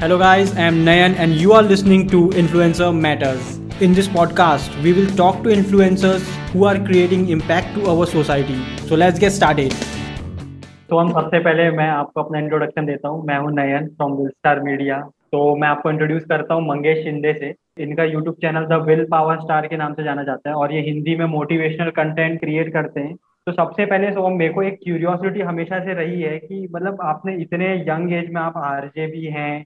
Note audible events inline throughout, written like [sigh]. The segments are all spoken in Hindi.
Hello, guys, I am Nayan, and you are listening to Influencer Matters. In this podcast, we will talk to influencers who are creating impact to our society. So, let's get started. तो हम सबसे पहले मैं आपको अपना इंट्रोडक्शन देता हूँ मैं हूँ Nayan from will star media तो मैं आपको इंट्रोड्यूस करता हूँ मंगेश शिंदे से इनका YouTube channel the willpower star के नाम से जाना जाता है और ये हिंदी में मोटिवेशनल कंटेंट क्रिएट करते हैं तो सबसे पहले तो मेरे को एक क्यूरियोसिटी हमेशा से रही है कि मतलब आपने इतने यंग एज में आप आरजे भी हैं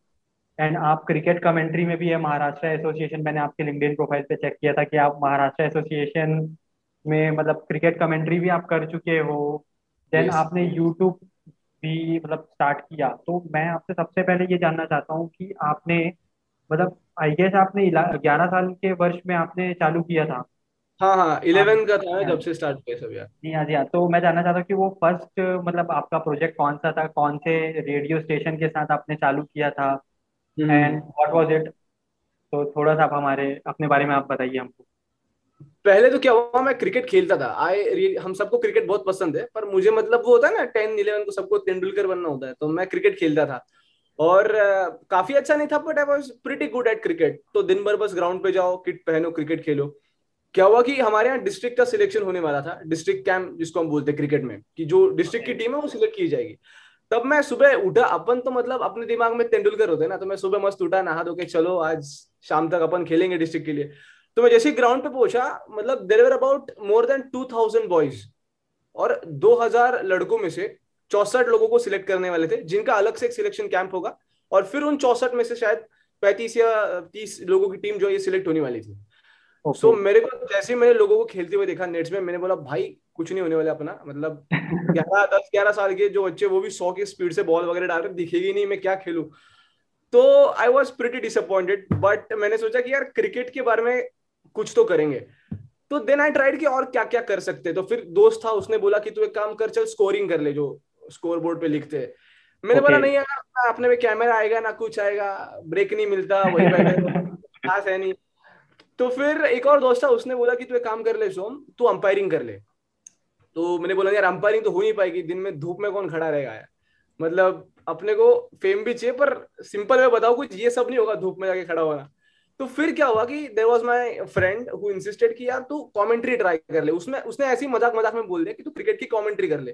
एंड आप क्रिकेट कमेंट्री में भी है महाराष्ट्र एसोसिएशन मैंने आपके लिंकडिन प्रोफ़ाइल पे चेक किया था कि आप महाराष्ट्र एसोसिएशन में मतलब क्रिकेट कमेंट्री भी आप कर चुके हो। Then yes. आपने यूट्यूब भी मतलब स्टार्ट किया। तो मैं आपसे सबसे पहले ये जानना चाहता हूँ कि आपने मतलब आई गेस आपने ग्यारह साल के वर्ष में आपने चालू किया था। हाँ हाँ इलेवन का था जब से स्टार्ट किया सब यार। जी हाँ जी हाँ। तो मैं जानना चाहता हूँ कि वो फ़र्स्ट मतलब आपका प्रोजेक्ट कौन सा था? कौन से रेडियो स्टेशन के साथ आपने चालू किया था? एंड व्हाट वाज इट तो थोड़ा सा आप हमारे अपने बारे में आप बताइए हमको। पहले तो क्या हुआ मैं क्रिकेट खेलता था। आई हम सबको क्रिकेट बहुत पसंद है पर मुझे मतलब वो होता है ना टेन इलेवन को सबको तेंदुलकर बनना होता है तो मैं क्रिकेट खेलता था। और uh, काफ़ी अच्छा नहीं था but I was pretty good at cricket तो दिन भर बस ग्राउंड पे जाओ किट पहनो क्रिकेट खेलो। क्या हुआ कि हमारे यहाँ डिस्ट्रिक्ट का सिलेक्शन होने वाला था डिस्ट्रिक्ट कैंप जिसको हम बोलते हैं क्रिकेट में कि जो डिस्ट्रिक्ट की टीम है वो सिलेक्ट की जाएगी। तब मैं सुबह उठा अपन तो मतलब अपने दिमाग में तेंदुलकर होते ना तो मैं सुबह मस्त उठा नहा दो के चलो आज शाम तक अपन खेलेंगे डिस्ट्रिक्ट के लिए तो मैं जैसे ग्राउंड पे पहुँचा मतलब there were about more than two thousand boys और दो हज़ार लड़कों में से चौसठ लोगों को सिलेक्ट करने वाले थे जिनका अलग से एक सिलेक्शन कैंप होगा और फिर उन चौसठ में से शायद पैंतीस या तीस लोगों की टीम जो है ये सिलेक्ट होने वाली थी okay. so, मेरे को जैसे मैंने लोगों को खेलते हुए देखा नेट्स में मैंने बोला भाई कुछ नहीं होने वाला अपना मतलब [laughs] ग्यारह दस ग्यारह साल के जो बच्चे वो भी सौ की स्पीड से बॉल वगैरह डाल रहे दिखेगी नहीं मैं क्या खेलू? तो I was pretty disappointed but मैंने सोचा कि यार क्रिकेट के बारे में कुछ तो करेंगे। तो देन आई ट्राइड कि और क्या क्या कर सकते तो फिर दोस्त था उसने बोला कि तू एक काम कर चल स्कोरिंग कर ले जो स्कोर बोर्ड पे लिखते हैं। मैंने okay. बोला नहीं यार अपने में कैमरा आएगा ना कुछ आएगा ब्रेक नहीं मिलता वही बैठे [laughs] खास है नहीं। तो फिर एक और दोस्त था उसने बोला कि तू एक काम कर ले सोम तू अंपायरिंग कर ले। तो मैंने बोला यार अंपायरिंग तो हो नहीं पाएगी दिन में धूप में कौन खड़ा रहेगा यार? मतलब अपने को फेम भी चाहिए पर सिंपल में बताओ कुछ ये सब नहीं होगा धूप में जाके खड़ा होना। तो फिर क्या हुआ कि there was my friend who insisted कि यार तू कॉमेंट्री ट्राई कर ले। उसमें उसने ऐसी मज़ाक मज़ाक में बोल दिया कि तू क्रिकेट की कॉमेंट्री कर ले।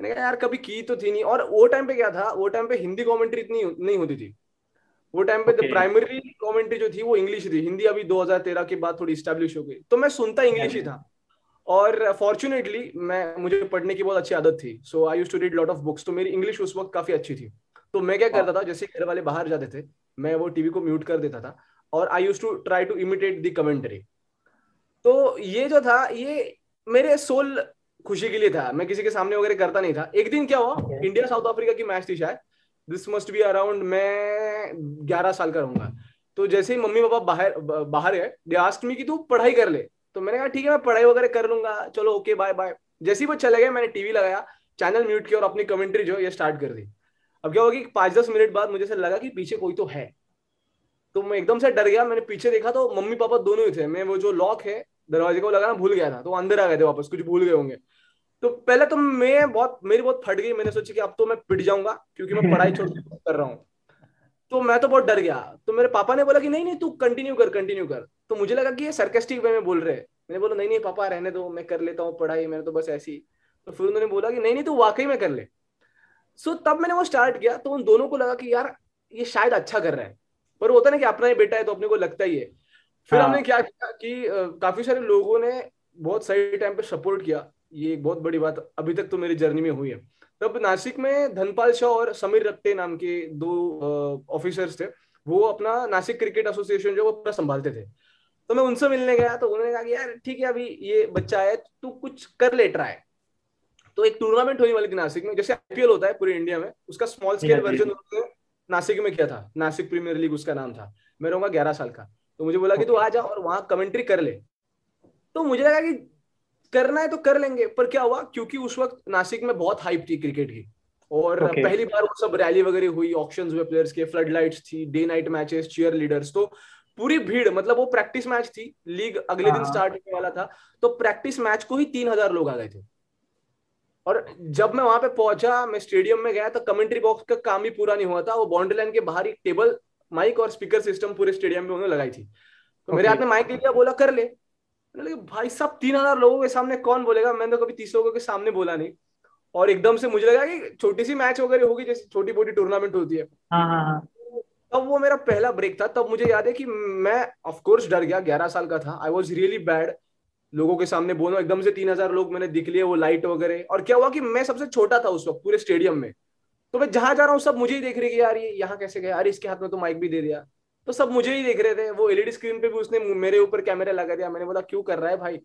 मैंने कहा यार कभी की तो थी नहीं। और वो टाइम पे क्या था वो टाइम पे हिंदी कॉमेंट्री इतनी नहीं होती थी। वो टाइम पे okay. प्राइमरी कमेंट्री जो थी वो इंग्लिश थी। हिंदी अभी 2013 के बाद थोड़ी स्टैब्लिश हो गई। तो मैं सुनता इंग्लिश ही था। और फॉर्चुनेटली मैं मुझे पढ़ने की बहुत अच्छी आदत थी। So I use to read lot of books तो मेरी इंग्लिश उस वक्त काफ़ी अच्छी थी। तो मैं क्या करता था जैसे घर वाले बाहर जाते थे मैं वो टीवी को म्यूट कर देता था और I use to try to imitate the commentary तो ये जो था ये मेरे सोल खुशी के लिए था। मैं किसी के सामने वगैरह करता नहीं था। एक दिन क्या हुआ इंडिया साउथ अफ्रीका की मैच थी शायद। दिस मस्ट बी अराउंड मैं ग्यारह साल का रहूँगा। तो जैसे ही मम्मी पापा बाहर बाहर है दे आस्क मी कि तू पढ़ाई कर ले। तो मैंने कहा ठीक है मैं पढ़ाई वगैरह कर लूँगा। चलो ओके बाय बाय जैसे ही वो चले गए मैंने टीवी लगाया चैनल म्यूट किया और अपनी कमेंट्री जो ये स्टार्ट कर दी। अब क्या होगा कि पाँच दस मिनट बाद मुझे से लगा कि पीछे कोई तो है। तो मैं एकदम से डर गया मैंने पीछे देखा तो मम्मी पापा दोनों ही थे। मैं वो जो लॉक है दरवाजे को लगाना भूल गया था तो अंदर आ गए थे वापस कुछ भूल गए होंगे। तो पहले तो मैं बहुत मेरी बहुत फट गई मैंने सोचा कि अब तो मैं पिट जाऊँगा क्योंकि मैं पढ़ाई छोड़ [laughs] कर रहा हूँ। तो मैं तो बहुत डर गया। तो मेरे पापा ने बोला कि नहीं नहीं तू कंटिन्यू कर कंटिन्यू कर। तो मुझे लगा कि ये सरकेस्टिक वे में बोल रहे मैंने बोला नहीं नहीं पापा रहने दो मैं कर लेता हूँ पढ़ाई मैंने तो बस ऐसी। तो फिर उन्होंने बोला कि नहीं नहीं तू वाकई में कर ले। सो so, तब मैंने वो स्टार्ट किया। तो उन दोनों को लगा कि यार ये शायद अच्छा कर रहा है। पर होता ना कि अपना ही बेटा है तो अपने को लगता ही है। फिर हाँ. हमने क्या किया कि काफ़ी सारे लोगों ने बहुत सही टाइम पे सपोर्ट किया। ये एक बहुत बड़ी बात अभी तक तो मेरी जर्नी में हुई है। तब नासिक में धनपाल शाह और समीर रट्टे नाम के दो ऑफिसर्स थे। वो अपना नासिक क्रिकेट एसोसिएशन जो वो पूरा संभालते थे। तो मैं उनसे मिलने गया तो उन्होंने कहा कि यार ठीक है अभी ये बच्चा है तू कुछ कर ले ट्राई तो एक टूर्नामेंट होने वाली थी नासिक में जैसे आईपीएल होता है पूरे इंडिया में उसका स्मॉल स्केल वर्जन नासिक में किया था। नासिक प्रीमियर लीग उसका नाम था। मैं रहूँगा ग्यारह साल का। तो मुझे बोला कि तू आ जा और वहाँ कमेंट्री कर ले। तो मुझे लगा कि करना है तो कर लेंगे पर क्या हुआ क्योंकि उस वक्त नासिक में बहुत हाइप थी क्रिकेट की और okay. पहली बार वो सब रैली वगैरह हुई ऑप्शन हुए प्लेयर्स के फ्लड लाइट्स थी day night matches cheerleaders तो पूरी भीड़ मतलब वो प्रैक्टिस मैच थी लीग अगले दिन स्टार्ट हाँ। होने वाला था तो प्रैक्टिस मैच को ही तीन हज़ार लोग आ गए थे और जब मैं वहाँ पे पहुँचा मैं स्टेडियम में गया तो कमेंट्री बॉक्स का काम ही पूरा नहीं हुआ था वो बाउंड्री लाइन के बाहर एक टेबल माइक और स्पीकर सिस्टम पूरे स्टेडियम में उन्होंने लगाई थी तो okay. मेरे हाथ में माइक लिया बोला कर ले मैंने भाई साहब तीन हज़ार लोगों के सामने कौन बोलेगा? मैंने तो कभी तीस लोगों के सामने बोला नहीं। और एकदम से मुझे लगा कि छोटी सी मैच वगैरह होगी जैसे छोटी मोटी टूर्नामेंट होती है। हाँ हाँ हाँ। तब वो मेरा पहला ब्रेक था। तब मुझे याद है कि मैं ऑफकोर्स डर गया। ग्यारह साल का था। आई वॉज़ रियली बैड लोगों के सामने बोलो एकदम से तीन हज़ार लोग मैंने दिख लिए वो लाइट वगैरह। और क्या हुआ कि मैं सबसे छोटा था उस वक्त पूरे स्टेडियम में। तो मैं जहाँ जा रहा हूँ सब मुझे ही देख रही कि यार ये यहाँ कैसे गया अरे इसके हाथ में तो माइक भी दे दिया। तो सब मुझे ही देख रहे थे। वो एलईडी स्क्रीन पे भी उसने मेरे ऊपर कैमरा लगा दिया। मैंने बोला क्यों कर रहा है भाई?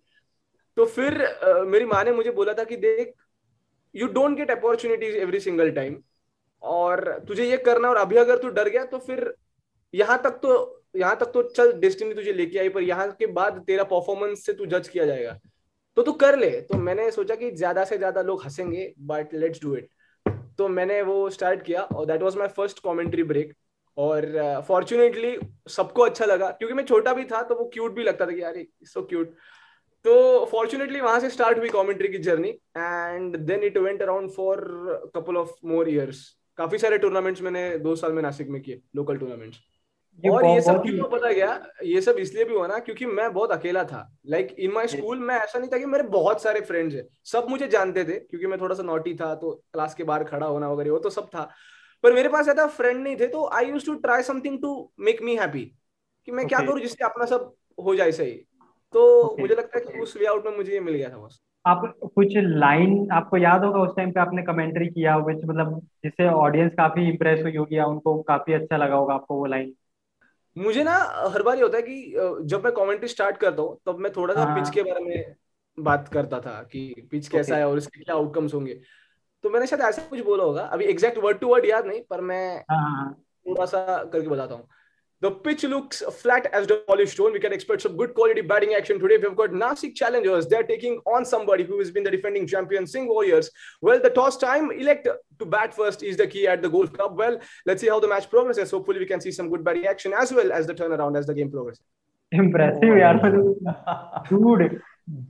तो फिर uh, मेरी माँ ने मुझे बोला था कि देख you don't get opportunities every single time और तुझे ये करना और अभी अगर तू डर गया तो फिर यहाँ तक तो यहाँ तक तो चल डेस्टिनी तुझे लेके आई पर यहाँ के बाद तेरा परफॉर्मेंस से तू जज किया जाएगा। तो तू कर ले। तो मैंने सोचा कि ज़्यादा से ज़्यादा लोग हंसेंगे बट लेट्स डू इट तो मैंने वो स्टार्ट किया और that was my first commentary break और फॉर्चुनेटली uh, सबको अच्छा लगा। क्योंकि मैं छोटा भी था तो वो क्यूट भी लगता था कि यार सो क्यूट तो फॉर्चुनेटली वहाँ से स्टार्ट हुई कमेंट्री की journey and then it went around for couple of more years काफ़ी सारे टूर्नामेंट्स मैंने दो साल में नासिक में किए लोकल टूर्नामेंट्स और ये सब क्यों पता गया ये सब इसलिए भी हुआ ना क्योंकि मैं बहुत अकेला था। लाइक इन माय स्कूल में ऐसा नहीं था कि मेरे बहुत सारे फ्रेंड्स हैं। सब मुझे जानते थे क्योंकि मैं थोड़ा सा नोटी था तो क्लास के बाहर खड़ा होना वगैरह वो तो सब था। पर मेरे पास ऐसा फ्रेंड नहीं थे तो I use to try something to make me happy कि मैं okay. क्या करूँ जिससे अपना सब हो जाए सही तो okay. मुझे लगता है कि उस वे आउट में मुझे ये मिल गया था बस आप कुछ लाइन आपको याद होगा उस टाइम पे आपने कमेंट्री किया विच मतलब जिससे ऑडियंस काफ़ी इंप्रेस हुई होगी उनको काफ़ी अच्छा लगा होगा आपको वो लाइन मुझे ना हर बार ये होता है कि जब मैं कमेंट्री स्टार्ट करता हूँ तब मैं थोड़ा सा पिच हाँ। के बारे में बात करता था कि पिच कैसा है और इसके क्या आउटकम्स होंगे तो मैंने शायद ऐसा कुछ बोला होगा अभी एग्जैक्ट वर्ड टू वर्ड याद नहीं पर मैं हाँ, हाँ, थोड़ा सा करके बताता हूँ The pitch looks flat as the polished stone. We can expect some good quality batting action today. We've got Nasik challengers. They're taking on somebody who has been the defending champion, Singh Warriors. Well, the toss time, elect to bat first is the key at the Golf Club. Well, let's see how the match progresses. Hopefully, we can see some good batting action as well as the turnaround as the game progresses. Impressive, यार dude.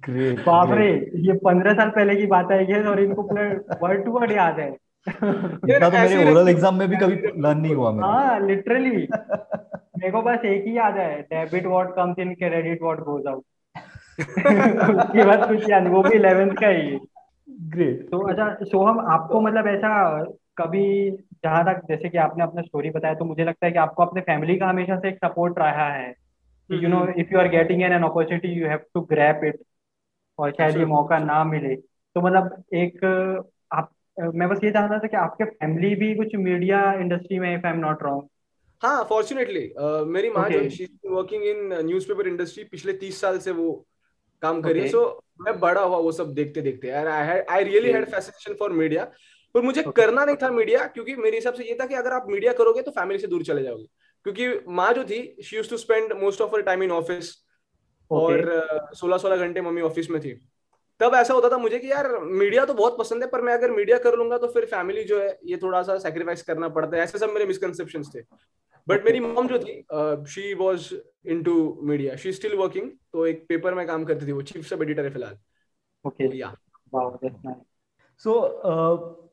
ग्रेट बाप रे ये पंद्रह साल पहले की बात है और इनको पूरा वर्ड टू वर्ड याद है। इतना तो मेरे ओरल एग्ज़ाम में भी कभी लर्न नहीं हुआ मेरा। हाँ लिटरली [laughs] मेरे को बस एक ही याद है debit what comes in credit what goes out उसके [laughs] बाद कुछ याद वो भी 11th का ही ग्रेट तो अच्छा सोहम आपको मतलब ऐसा कभी जहाँ तक जैसे कि आपने अपना स्टोरी बताया तो मुझे लगता है कि आपको अपने फैमिली का हमेशा से एक सपोर्ट रहा है। You know if you are getting an an opportunity you have to grab it और शायद ये मौका ना मिले। तो मतलब एक आप मैं बस ये जानता था कि आपके फैमिली भी कुछ मीडिया इंडस्ट्री में if I am not wrong हाँ फॉर्चुनेटली uh, मेरी माँ जो she working in newspaper industry पिछले तीस साल से वो काम कर रही है। सो मैं बड़ा हुआ वो सब देखते देखते यार I I really had fascination for media पर मुझे okay. करना नहीं था मीडिया क्योंकि मेरे हिसाब से ये था कि अगर आप मीडिया करोगे तो फैमिली से दूर चले जाओगे। क्योंकि माँ जो थी she use to spend most of her time in office और सोलह सोलह घंटे मम्मी ऑफ़िस में थी। तब ऐसा होता था मुझे कि यार मीडिया तो बहुत पसंद है पर मैं अगर मीडिया कर लूँगा तो फिर फैमिली जो है ये थोड़ा सा सेक्रीफाइस करना पड़ता है। ऐसे सब मेरे मिसकंसेप्शन थे। बट मेरी मॉम जो थी she was into media she still working तो एक पेपर में काम करती थी वो चीफ सब एडिटर है फ़िलहाल। ओके। या सो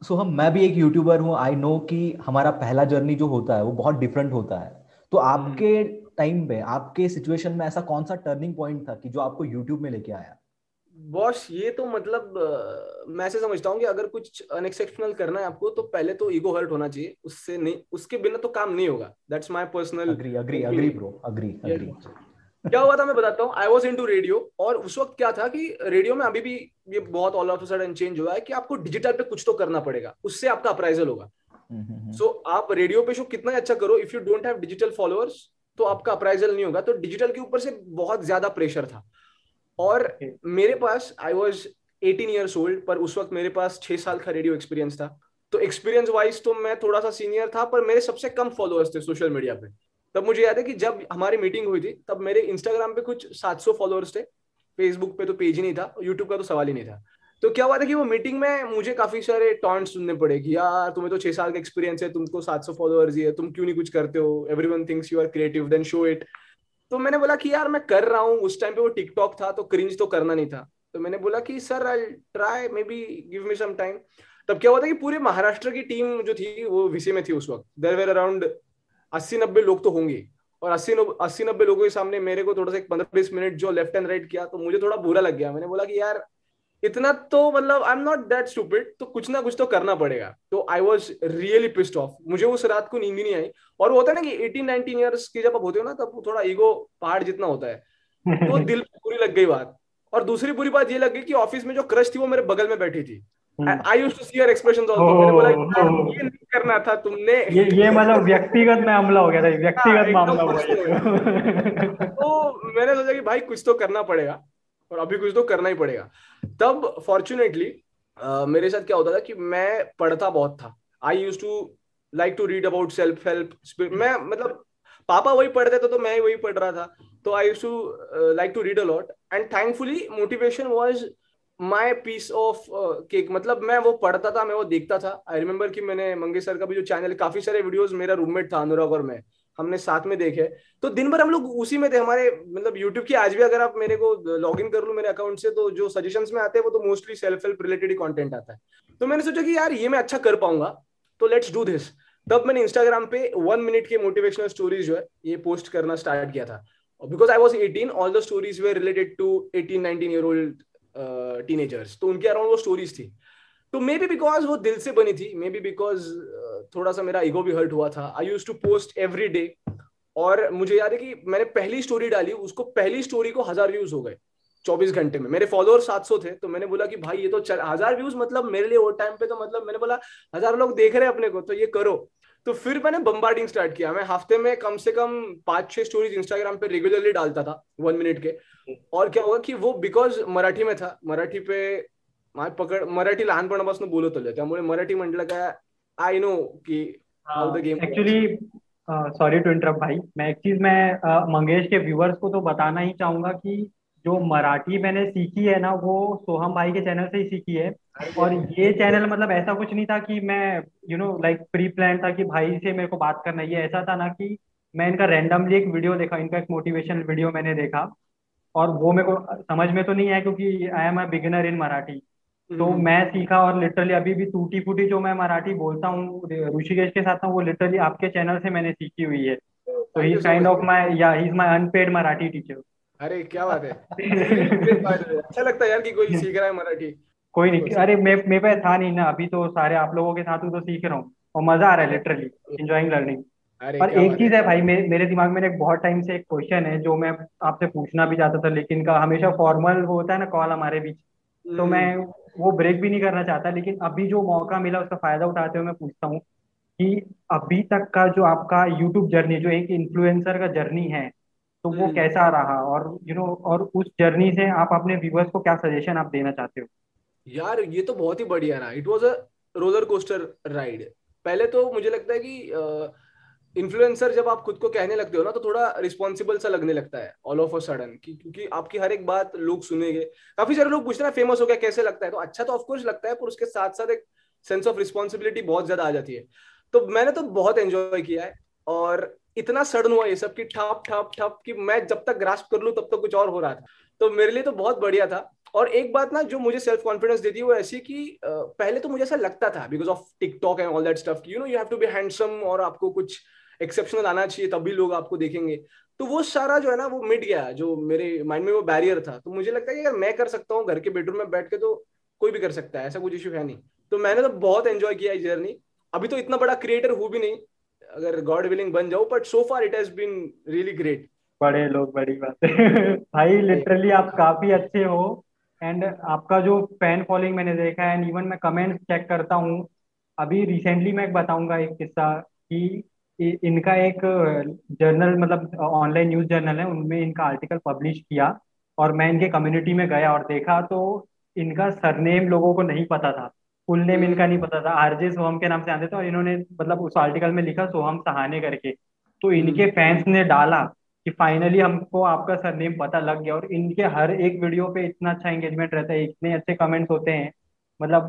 सो हम मैं भी एक यूट्यूबर हूँ। आई नो कि हमारा पहला जर्नी जो होता है वो बहुत डिफरेंट होता है। तो हम्म। आपके टाइम पे आपके सिचुएशन में ऐसा कौन सा टर्निंग पॉइंट था कि जो आपको यूट्यूब में लेके आया? बॉस ये तो मतलब मैं ऐसे समझता हूँ कि अगर कुछ अनएक्सेप्शनल करना है आपको तो पहले तो ईगो हर्ट होना चाहिए। उससे नहीं उसके बिना तो काम नहीं होगा। That's my personal agree agree agree bro agree agree क्या हुआ था मैं बताता हूँ। आई वॉज़ इन रेडियो और उस वक्त क्या था कि रेडियो में अभी भी ये बहुत ऑल ऑफ़ सडन चेंज हुआ है कि आपको डिजिटल पे कुछ तो करना पड़ेगा। उससे आपका अप्राइजल होगा। सो हम्म, हम्म, हम्म। so, आप रेडियो पे शो कितना अच्छा करो। If you don't have digital followers तो आपका अप्राइजल नहीं होगा। तो डिजिटल के ऊपर से बहुत ज़्यादा प्रेशर था। और okay. मेरे पास I was eighteen years old पर उस वक्त मेरे पास छह साल का रेडियो एक्सपीरियंस था। तो एक्सपीरियंस वाइज तो मैं थोड़ा सा सीनियर था पर मेरे सबसे कम फॉलोअर्स थे सोशल मीडिया पे। तब मुझे याद है कि जब हमारी मीटिंग हुई थी तब मेरे इंस्टाग्राम पे कुछ 700 फॉलोअर्स थे। फेसबुक पे तो पेज ही नहीं था यूट्यूब का तो सवाल ही नहीं था। तो क्या हुआ था कि वो मीटिंग में मुझे काफ़ी सारे टॉन्ट सुनने पड़े कि, यार, तुम्हें तो छह साल का एक्सपीरियंस है, तुमको 700 फॉलोअर्स ही है, तुम क्यों नहीं कुछ करते हो? Everyone thinks you are creative then show it तो मैंने बोला कि, यार, मैं कर रहा हूँ, उस टाइम पे वो टिकटॉक था तो क्रिंज तो करना नहीं था. तो मैंने बोला कि, sir I try maybe give me some time तब क्या हुआ था कि पूरे महाराष्ट्र की टीम जो थी, वो विषय में थी उस वक्त। देर वेर अराउंड अस्सी नब्बे लोग तो होंगे। और अस्सी अस्सी नब्बे लोगों के सामने मेरे को थोड़ा सा एक पंद्रह बीस मिनट जो लेफ़्ट एंड राइट किया तो मुझे थोड़ा बुरा लग गया। मैंने बोला कि, यार इतना तो मतलब I am not that stupid तो कुछ ना कुछ तो करना पड़ेगा। तो I was really pissed off मुझे उस रात को नींद नहीं आई। और वो होता है ना कि एटीन नाइनटीन ईयर्स की जब आप होते हो ना तब थोड़ा ईगो पहाड़ जितना होता है तो [laughs] दिल पूरी लग गई बात। और दूसरी बुरी बात ये लग गई कि ऑफ़िस में जो क्रश थी वो मेरे बगल में बैठी थी। I used to see her expressions also मैंने बोला ये नहीं करना था तुमने [laughs] ये ये मतलब व्यक्तिगत में हमला हो गया था व्यक्तिगत हाँ, मामला हुआ [laughs] तो मैंने सोचा कि भाई कुछ तो करना पड़ेगा। और अभी कुछ तो करना ही पड़ेगा। तब फॉर्चुनेटली uh, मेरे साथ क्या होता था कि मैं पढ़ता बहुत था। I use to like to read about self help मैं मतलब पापा वही पढ़ते थे तो मैं वही पढ़ रहा था। तो I use to like to read a lot and thankfully motivation was my piece of cake मतलब मैं वो पढ़ता था मैं वो देखता था। आई रिमेम्बर कि मैंने मंगेश सर का भी जो चैनल काफ़ी सारे वीडियोस मेरा रूममेट था अनुराग और मैं। हमने साथ में देखे। तो दिन भर हम लोग उसी में थे, हमारे मतलब यूट्यूब की आज भी अगर आप मेरे को लॉग इन कर लो मेरे अकाउंट से तो जो सजेशन में आते हैं, वो तो मोस्टली सेल्फ हेल्प रिलेटेड ही कॉन्टेंट आता है। तो मैंने सोचा कि यार, ये मैं अच्छा कर पाऊँगा तो लेट्स डू दिस तब मैंने इंस्टाग्राम पे वन मिनट के मोटिवेशनल स्टोरीज जो है, ये पोस्ट करना स्टार्ट किया था। Because I was eighteen all the stories were related to eighteen nineteen year old teenagers तो उनके अराउंड वो स्टोरीज थी। तो मे बी बिकॉज़ वो दिल से बनी थी मे बी बिकॉज़ थोड़ा सा मेरा ईगो भी हर्ट हुआ था. I use to post every day और मुझे याद है कि मैंने पहली स्टोरी डाली, उसको पहली स्टोरी को हज़ार व्यूज़ हो गए चौबीस घंटे में. मेरे फॉलोअर सात सौ थे तो मैंने बोला कि भाई ये तो चल, हज़ार व्यूज़ मतलब मेरे लिए वो टाइम पे तो मतलब मैंने बोला हज़ार लोग देख रहे हैं अपने को तो ये करो. तो फिर मैंने बम्बार्डिंग स्टार्ट किया. मैं हफ़्ते में कम से कम पाँच छह स्टोरीज इंस्टाग्राम पे रेगुलरली डालता था वन मिनट के. और क्या होगा कि वो बिकॉज़ मराठी में था, मराठी पे पकड, मराठी लहानपणापासून बोलत होते, त्यामुळे मराठी म्हटलं काय आई नो की how the game actually sorry to interrupt भाई। मैं एक चीज़ मैं uh, मंगेश के व्यूअर्स को तो बताना ही चाहूँगा कि जो मराठी मैंने सीखी है ना वो सोहम भाई के चैनल से ही सीखी है। और ये चैनल मतलब ऐसा कुछ नहीं था कि मैं you know like pre plan था कि भाई से मेरे को बात करना ये ऐसा था ना कि मैं इनका रैंडमली एक वीडियो देखा इनका एक मोटिवेशनल वीडियो मैंने देखा। और वो मेरे को समझ में तो नहीं है क्योंकि I am a beginner in Marathi. तो हम्म। मैं सीखा और लिटरली अभी भी टूटी फूटी जो मैं मराठी बोलता हूँ ऋषिकेश के साथ वो लिटरली आपके चैनल से मैंने सीखी हुई है। तो ही kind of my yeah he is my unpaid Marathi teacher अरे क्या बात [laughs] है। अच्छा लगता है यार कि कोई सीख रहा है मराठी। कोई नहीं अरे मैं मेरे पे था नहीं ना अभी तो सारे आप लोगों के साथ तो सीख रहा हूँ। और मज़ा आ रहा है लिटरली इंजॉइंग लर्निंग पर एक चीज़ है। भाई मेरे दिमाग में एक बहुत टाइम से एक क्वेश्चन है जो मैं आपसे पूछना भी चाहता था लेकिन का हमेशा फॉर्मल होता है ना कॉल हमारे बीच। तो मैं हम्म। वो ब्रेक भी नहीं करना चाहता लेकिन अभी जो मौका मिला उसका फ़ायदा उठाते हुए मैं पूछता हूँ कि अभी तक का जो आपका यूट्यूब जर्नी जो एक इन्फ्लुएंसर का जर्नी है तो वो हम्म। कैसा रहा? और यू you नो know, और उस जर्नी से आप अपने व्यूवर्स को क्या सजेशन आप देना चाहते हो? यार ये तो बहुत ही बढ़िया रहा। It was a roller coaster ride पहले तो मुझे लगता है कि इन्फ्लुएंसर जब आप खुद को कहने लगते हो ना तो थोड़ा रिस्पॉन्सिबल सा लगने लगता है ऑल ऑफ़ अ सडन क्योंकि आपकी हर एक बात लोग सुनेंगे। काफ़ी सारे लोग पूछते हैं फ़ेमस हो गया, कैसे लगता है? तो अच्छा तो ऑफकोर्स लगता है, पर उसके साथ साथ एक सेंस ऑफ़ रिस्पॉन्सिबिलिटी बहुत ज़्यादा आ जाती है। तो मैंने तो बहुत एंजॉय किया है, और इतना सडन हुआ ये सब की ठप ठप ठप कि मैं जब तक ग्रास्प कर लू, तब तक कुछ और हो रहा था। तो मेरे लिए तो बहुत बढ़िया था। और एक बात ना, जो मुझे सेल्फ कॉन्फिडेंस देती है, वो ऐसी कि पहले तो मुझे ऐसा लगता था because of TikTok and all that stuff you know you have to be handsome और आपको कुछ एक्सेप्शनल आना चाहिए तभी लोग आपको देखेंगे। तो वो सारा जो है ना, वो मिट गया, जो मेरे माइंड में वो बैरियर था। तो मुझे लगता है कि अगर मैं कर सकता हूँ, घर के बेडरूम में बैठ के तो कोई भी कर सकता है, ऐसा कुछ इशू है नहीं। तो मैंने तो बहुत एंजॉय किया ये जर्नी अभी तो इतना बड़ा क्रिएटर हूँ भी नहीं, अगर गॉड विलिंग बन जाओ but so far it has been really great बड़े लोग बड़ी बात। है [laughs] भाई लिटरली आप काफ़ी अच्छे हो। एंड आपका जो फ़ैन फॉलोइंग मैंने देखा है एंड इवन मैं कमेंट चेक करता हूँ। अभी रिसेंटली मैं बताऊँगा एक किस्सा कि इनका एक जर्नल मतलब ऑनलाइन न्यूज़ जर्नल है। उनमें इनका आर्टिकल पब्लिश किया और मैं इनके कम्युनिटी में गया और देखा तो इनका सरनेम लोगों को नहीं पता था। फुल नेम इनका नहीं पता था। आरजे सोहम के नाम से आते थे और इन्होंने मतलब उस आर्टिकल में लिखा सोहम सहाने करके। तो इनके फैंस ने डाला कि फाइनली हमको आपका सरनेम पता लग गया और इनके हर एक वीडियो पे इतना अच्छा एंगेजमेंट रहता है इतने अच्छे कमेंट्स होते हैं। मतलब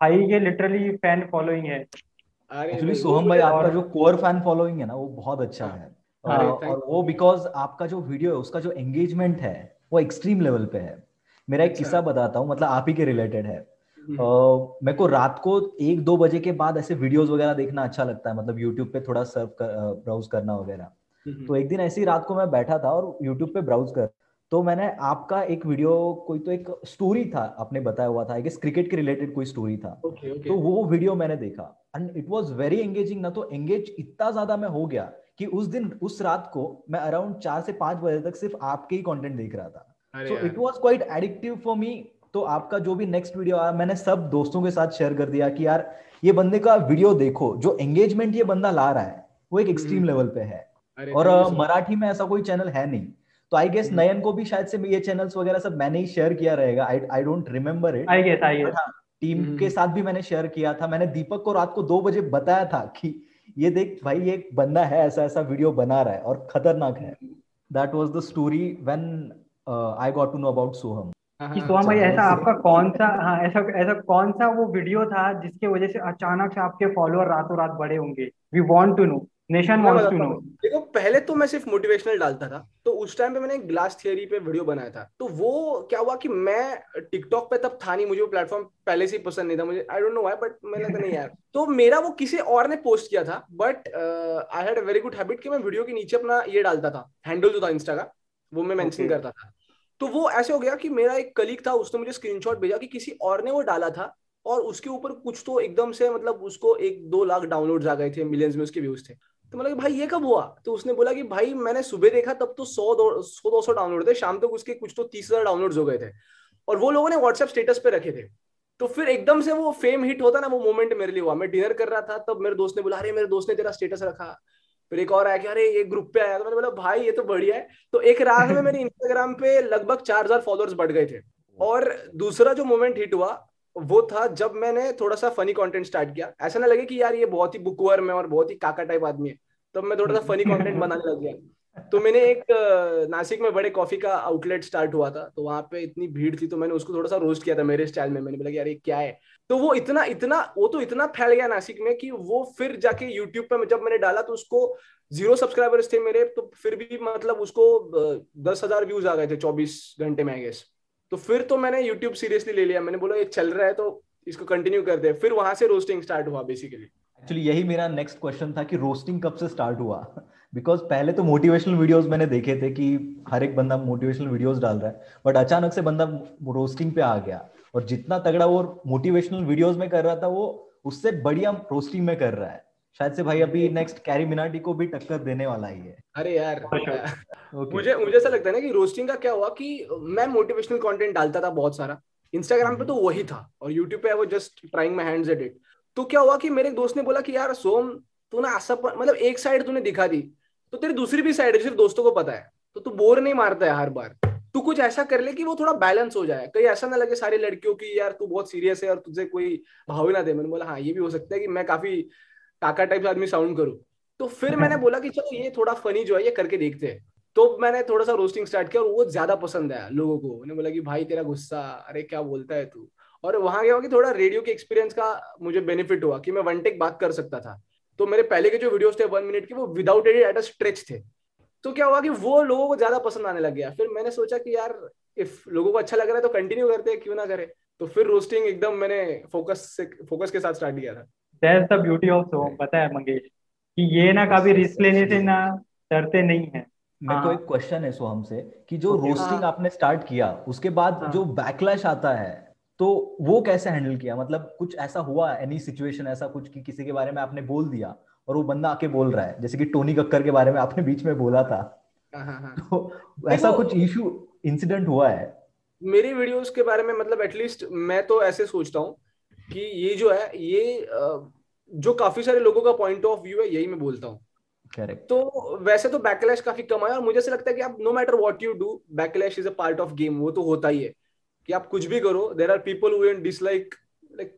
भाई ये लिटरली फ़ैन फॉलोइंग है। एक्चुअली सोहम भाई आपका जो कोर फ़ैन फॉलोइंग है ना वो बहुत अच्छा हाँ। है। और, और वो बिकॉज़ आपका जो वीडियो है उसका जो एंगेजमेंट है वो एक्सट्रीम लेवल पे है। मेरा एक अच्छा। किस्सा बताता हूँ मतलब आप ही के रिलेटेड है। uh, मेरे को रात को एक दो बजे के बाद ऐसे वीडियोस वगैरह देखना अच्छा लगता है मतलब यूट्यूब पे थोड़ा सर्व कर, ब्राउज करना वगैरह। तो एक दिन ऐसी रात को मैं बैठा था और यूट्यूब पे ब्राउज कर तो मैंने आपका एक वीडियो कोई तो एक स्टोरी था आपने बताया हुआ था गेस क्रिकेट के रिलेटेड कोई स्टोरी था। Okay, okay. तो वो वीडियो मैंने देखा and it was very engaging ना तो एंगेज इतना ज़्यादा मैं हो गया कि उस दिन उस रात को मैं अराउंड चार से पाँच बजे तक सिर्फ़ आपके ही कंटेंट देख रहा था। So it was quite addictive for me तो आपका जो भी नेक्स्ट वीडियो आया मैंने सब दोस्तों के साथ शेयर कर दिया कि यार ये बंदे का वीडियो देखो जो एंगेजमेंट ये बंदा ला रहा है वो एक एक्सट्रीम हम्म। लेवल पे है। और मराठी में ऐसा कोई चैनल है नहीं। तो आई गेस नयन को भी शायद से ये चैनल्स वगैरह सब मैंने ही शेयर किया रहेगा। I I don't remember it I guess I guess team के साथ भी मैंने शेयर किया था। मैंने दीपक को रात को दो बजे बताया था कि ये देख भाई ये बंदा है ऐसा ऐसा वीडियो बना रहा है और खतरनाक है। That was the story when I got to know about Soham कि सोहम भाई ऐसा आपका कौन सा हाँ ऐसा ऐसा कौन सा वो वीडियो था जिसके वजह से अचानक से आपके फॉलोअर रातों रात बड़े होंगे? We want to know nation wants to know देखो पहले तो मैं सिर्फ़ मोटिवेशनल डालता था तो उस टाइम पे मैंने एक ग्लास थियरी पे वीडियो बनाया था। तो वो क्या हुआ कि मैं टिकटॉक पे तब था नहीं मुझे वो प्लेटफॉर्म पहले से ही पसंद नहीं था। मुझे I don't know why but मैंने तो नहीं यार। [laughs] तो मेरा वो किसी और ने पोस्ट किया था but I had a very good habit कि मैं वीडियो के नीचे अपना ये डालता था हैंडल जो था इंस्टा का वो मैं मेंशन करता था। तो वो ऐसे हो गया कि मेरा एक कलीग था उसने मुझे स्क्रीनशॉट भेजा कि किसी और ने वो डाला था और उसके ऊपर कुछ तो एकदम से मतलब उसको एक दो लाख डाउनलोड आ गए थे मिलियंस में उसके व्यूज़ थे। तो मतलब भाई ये कब हुआ? तो उसने बोला कि भाई मैंने सुबह देखा तब तो सौ दो सौ दो सौ डाउनलोड थे शाम तक तो उसके कुछ तो तीस हज़ार डाउनलोड हो गए थे। और वो लोगों ने व्हाट्सएप स्टेटस पे रखे थे। तो फिर एकदम से वो फेम हिट होता ना वो मोमेंट मेरे लिए हुआ। मैं डिनर कर रहा था तब मेरे दोस्त ने बोला अरे मेरे दोस्त ने तेरा स्टेटस रखा। फिर एक और आया कि अरे ये ग्रुप पे आया। तो मैंने बोला भाई ये तो बढ़िया है। तो एक रात में मेरे [laughs] इंस्टाग्राम पे लगभग चार हज़ार फॉलोअर्स बढ़ गए थे। और दूसरा जो मोमेंट हिट हुआ वो था जब मैंने थोड़ा सा फनी कंटेंट स्टार्ट किया। ऐसा ना लगे कि यार ये बहुत ही बुकवर्म है और बहुत ही काका टाइप आदमी है। तब मैं थोड़ा सा फनी कंटेंट बनाने लग गया। तो मैंने एक नासिक में बड़े कॉफ़ी का आउटलेट स्टार्ट हुआ था। तो वहाँ पे इतनी भीड़ थी तो मैंने उसको थोड़ा सा रोस्ट किया था मेरे स्टाइल में। मैंने बोला यार ये क्या है? तो वो इतना इतना, वो तो इतना फैल गया नासिक में कि वो फिर जाके यूट्यूब पे जब मैंने डाला तो उसको ज़ीरो सब्सक्राइबर्स थे मेरे। तो फिर भी मतलब उसको दस हज़ार व्यूज़ आ गए थे चौबीस घंटे में आई गेस तो फिर तो मैंने यूट्यूब सीरियसली ले लिया। मैंने बोला, ये चल रहा है तो इसको कंटिन्यू कर दे। फिर वहाँ से रोस्टिंग स्टार्ट हुआ बेसिकली एक्चुअली यही मेरा नेक्स्ट क्वेश्चन था कि रोस्टिंग कब से स्टार्ट हुआ? बिकॉज़ पहले तो मोटिवेशनल वीडियोस मैंने देखे थे कि हर एक बंदा मोटिवेशनल वीडियोस डाल रहा है बट अचानक से बंदा रोस्टिंग पे आ गया। और जितना तगड़ा वो मोटिवेशनल वीडियोस में कर रहा था, वो उससे बढ़िया रोस्टिंग में कर रहा है। शायद से भाई अभी नेक्स्ट कैरी मिनाटी को भी टक्कर देने वाला ही है। अरे यार okay. मुझे मुझे ऐसा लगता है ना कि रोस्टिंग का क्या हुआ कि मैं मोटिवेशनल कंटेंट डालता था बहुत सारा। इंस्टाग्राम पे तो वही था और यूट्यूब पे was just trying my hands at it तो क्या हुआ कि मेरे एक दोस्त ने बोला कि यार सोम तू ना ऐसा मतलब एक साइड तूने दिखा दी तो तेरी दूसरी भी साइड है सिर्फ़ दोस्तों को पता है। तो तू बोर नहीं मारता है हर बार। तू कुछ ऐसा कर ले कि वो थोड़ा बैलेंस हो जाए। कहीं ऐसा ना लगे सारी लड़कियों की यार तू बहुत सीरियस है और तुझे कोई भाव ही ना दे। मैंने बोला हाँ ये भी हो सकता है कि मैं काफ़ी काका टाइप आदमी साउंड करूँ। तो फिर मैंने [laughs] बोला कि चलो ये थोड़ा फनी जो है ये करके देखते हैं। तो मैंने थोड़ा सा रोस्टिंग स्टार्ट किया और वो ज़्यादा पसंद आया लोगों को। उन्होंने बोला कि भाई तेरा गुस्सा अरे क्या बोलता है तू? और वहाँ गया कि थोड़ा रेडियो के एक्सपीरियंस का मुझे बेनिफिट हुआ कि मैं वन टेक बात कर सकता था। तो मेरे पहले के जो वीडियोस थे वन मिनट के वो without edit at a stretch थे। तो क्या हुआ कि वो लोगों को ज़्यादा पसंद आने लग गया। फिर मैंने सोचा कि यार इफ़ लोगों को अच्छा लग रहा है तो कंटिन्यू करते हैं क्यों ना करे? तो फिर रोस्टिंग एकदम मैंने फोकस से फोकस के साथ स्टार्ट किया था। दैट्स द ब्यूटी ऑफ़ सोम पता है मंगेश कि ये ना कभी रिस्क लेने से ना डरते नहीं है मेरे को हाँ। एक क्वेश्चन है सोहम से कि जो रोस्टिंग हाँ। आपने स्टार्ट किया उसके बाद हाँ। जो बैकलैश आता है तो वो कैसे हैंडल किया मतलब कुछ ऐसा हुआ एनी सिचुएशन ऐसा कुछ कि किसी के बारे में आपने बोल दिया और वो बंदा आके बोल रहा है जैसे कि टोनी कक्कर के बारे में आपने बीच में बोला था हाँ, हाँ, हाँ। तो ऐसा कुछ इशू इंसिडेंट हुआ है मेरी वीडियोस के बारे में मतलब एटलीस्ट मैं तो ऐसे सोचता हूँ कि ये जो है ये जो काफ़ी सारे लोगों का पॉइंट ऑफ़ व्यू है यही मैं बोलता हूँ। Correct. तो वैसे तो बैकलैश काफ़ी कम आया और मुझे ऐसा लगता है कि आप no matter what you do backlash is a part of game वो तो होता ही है। कि आप कुछ भी करो there are people who dislike like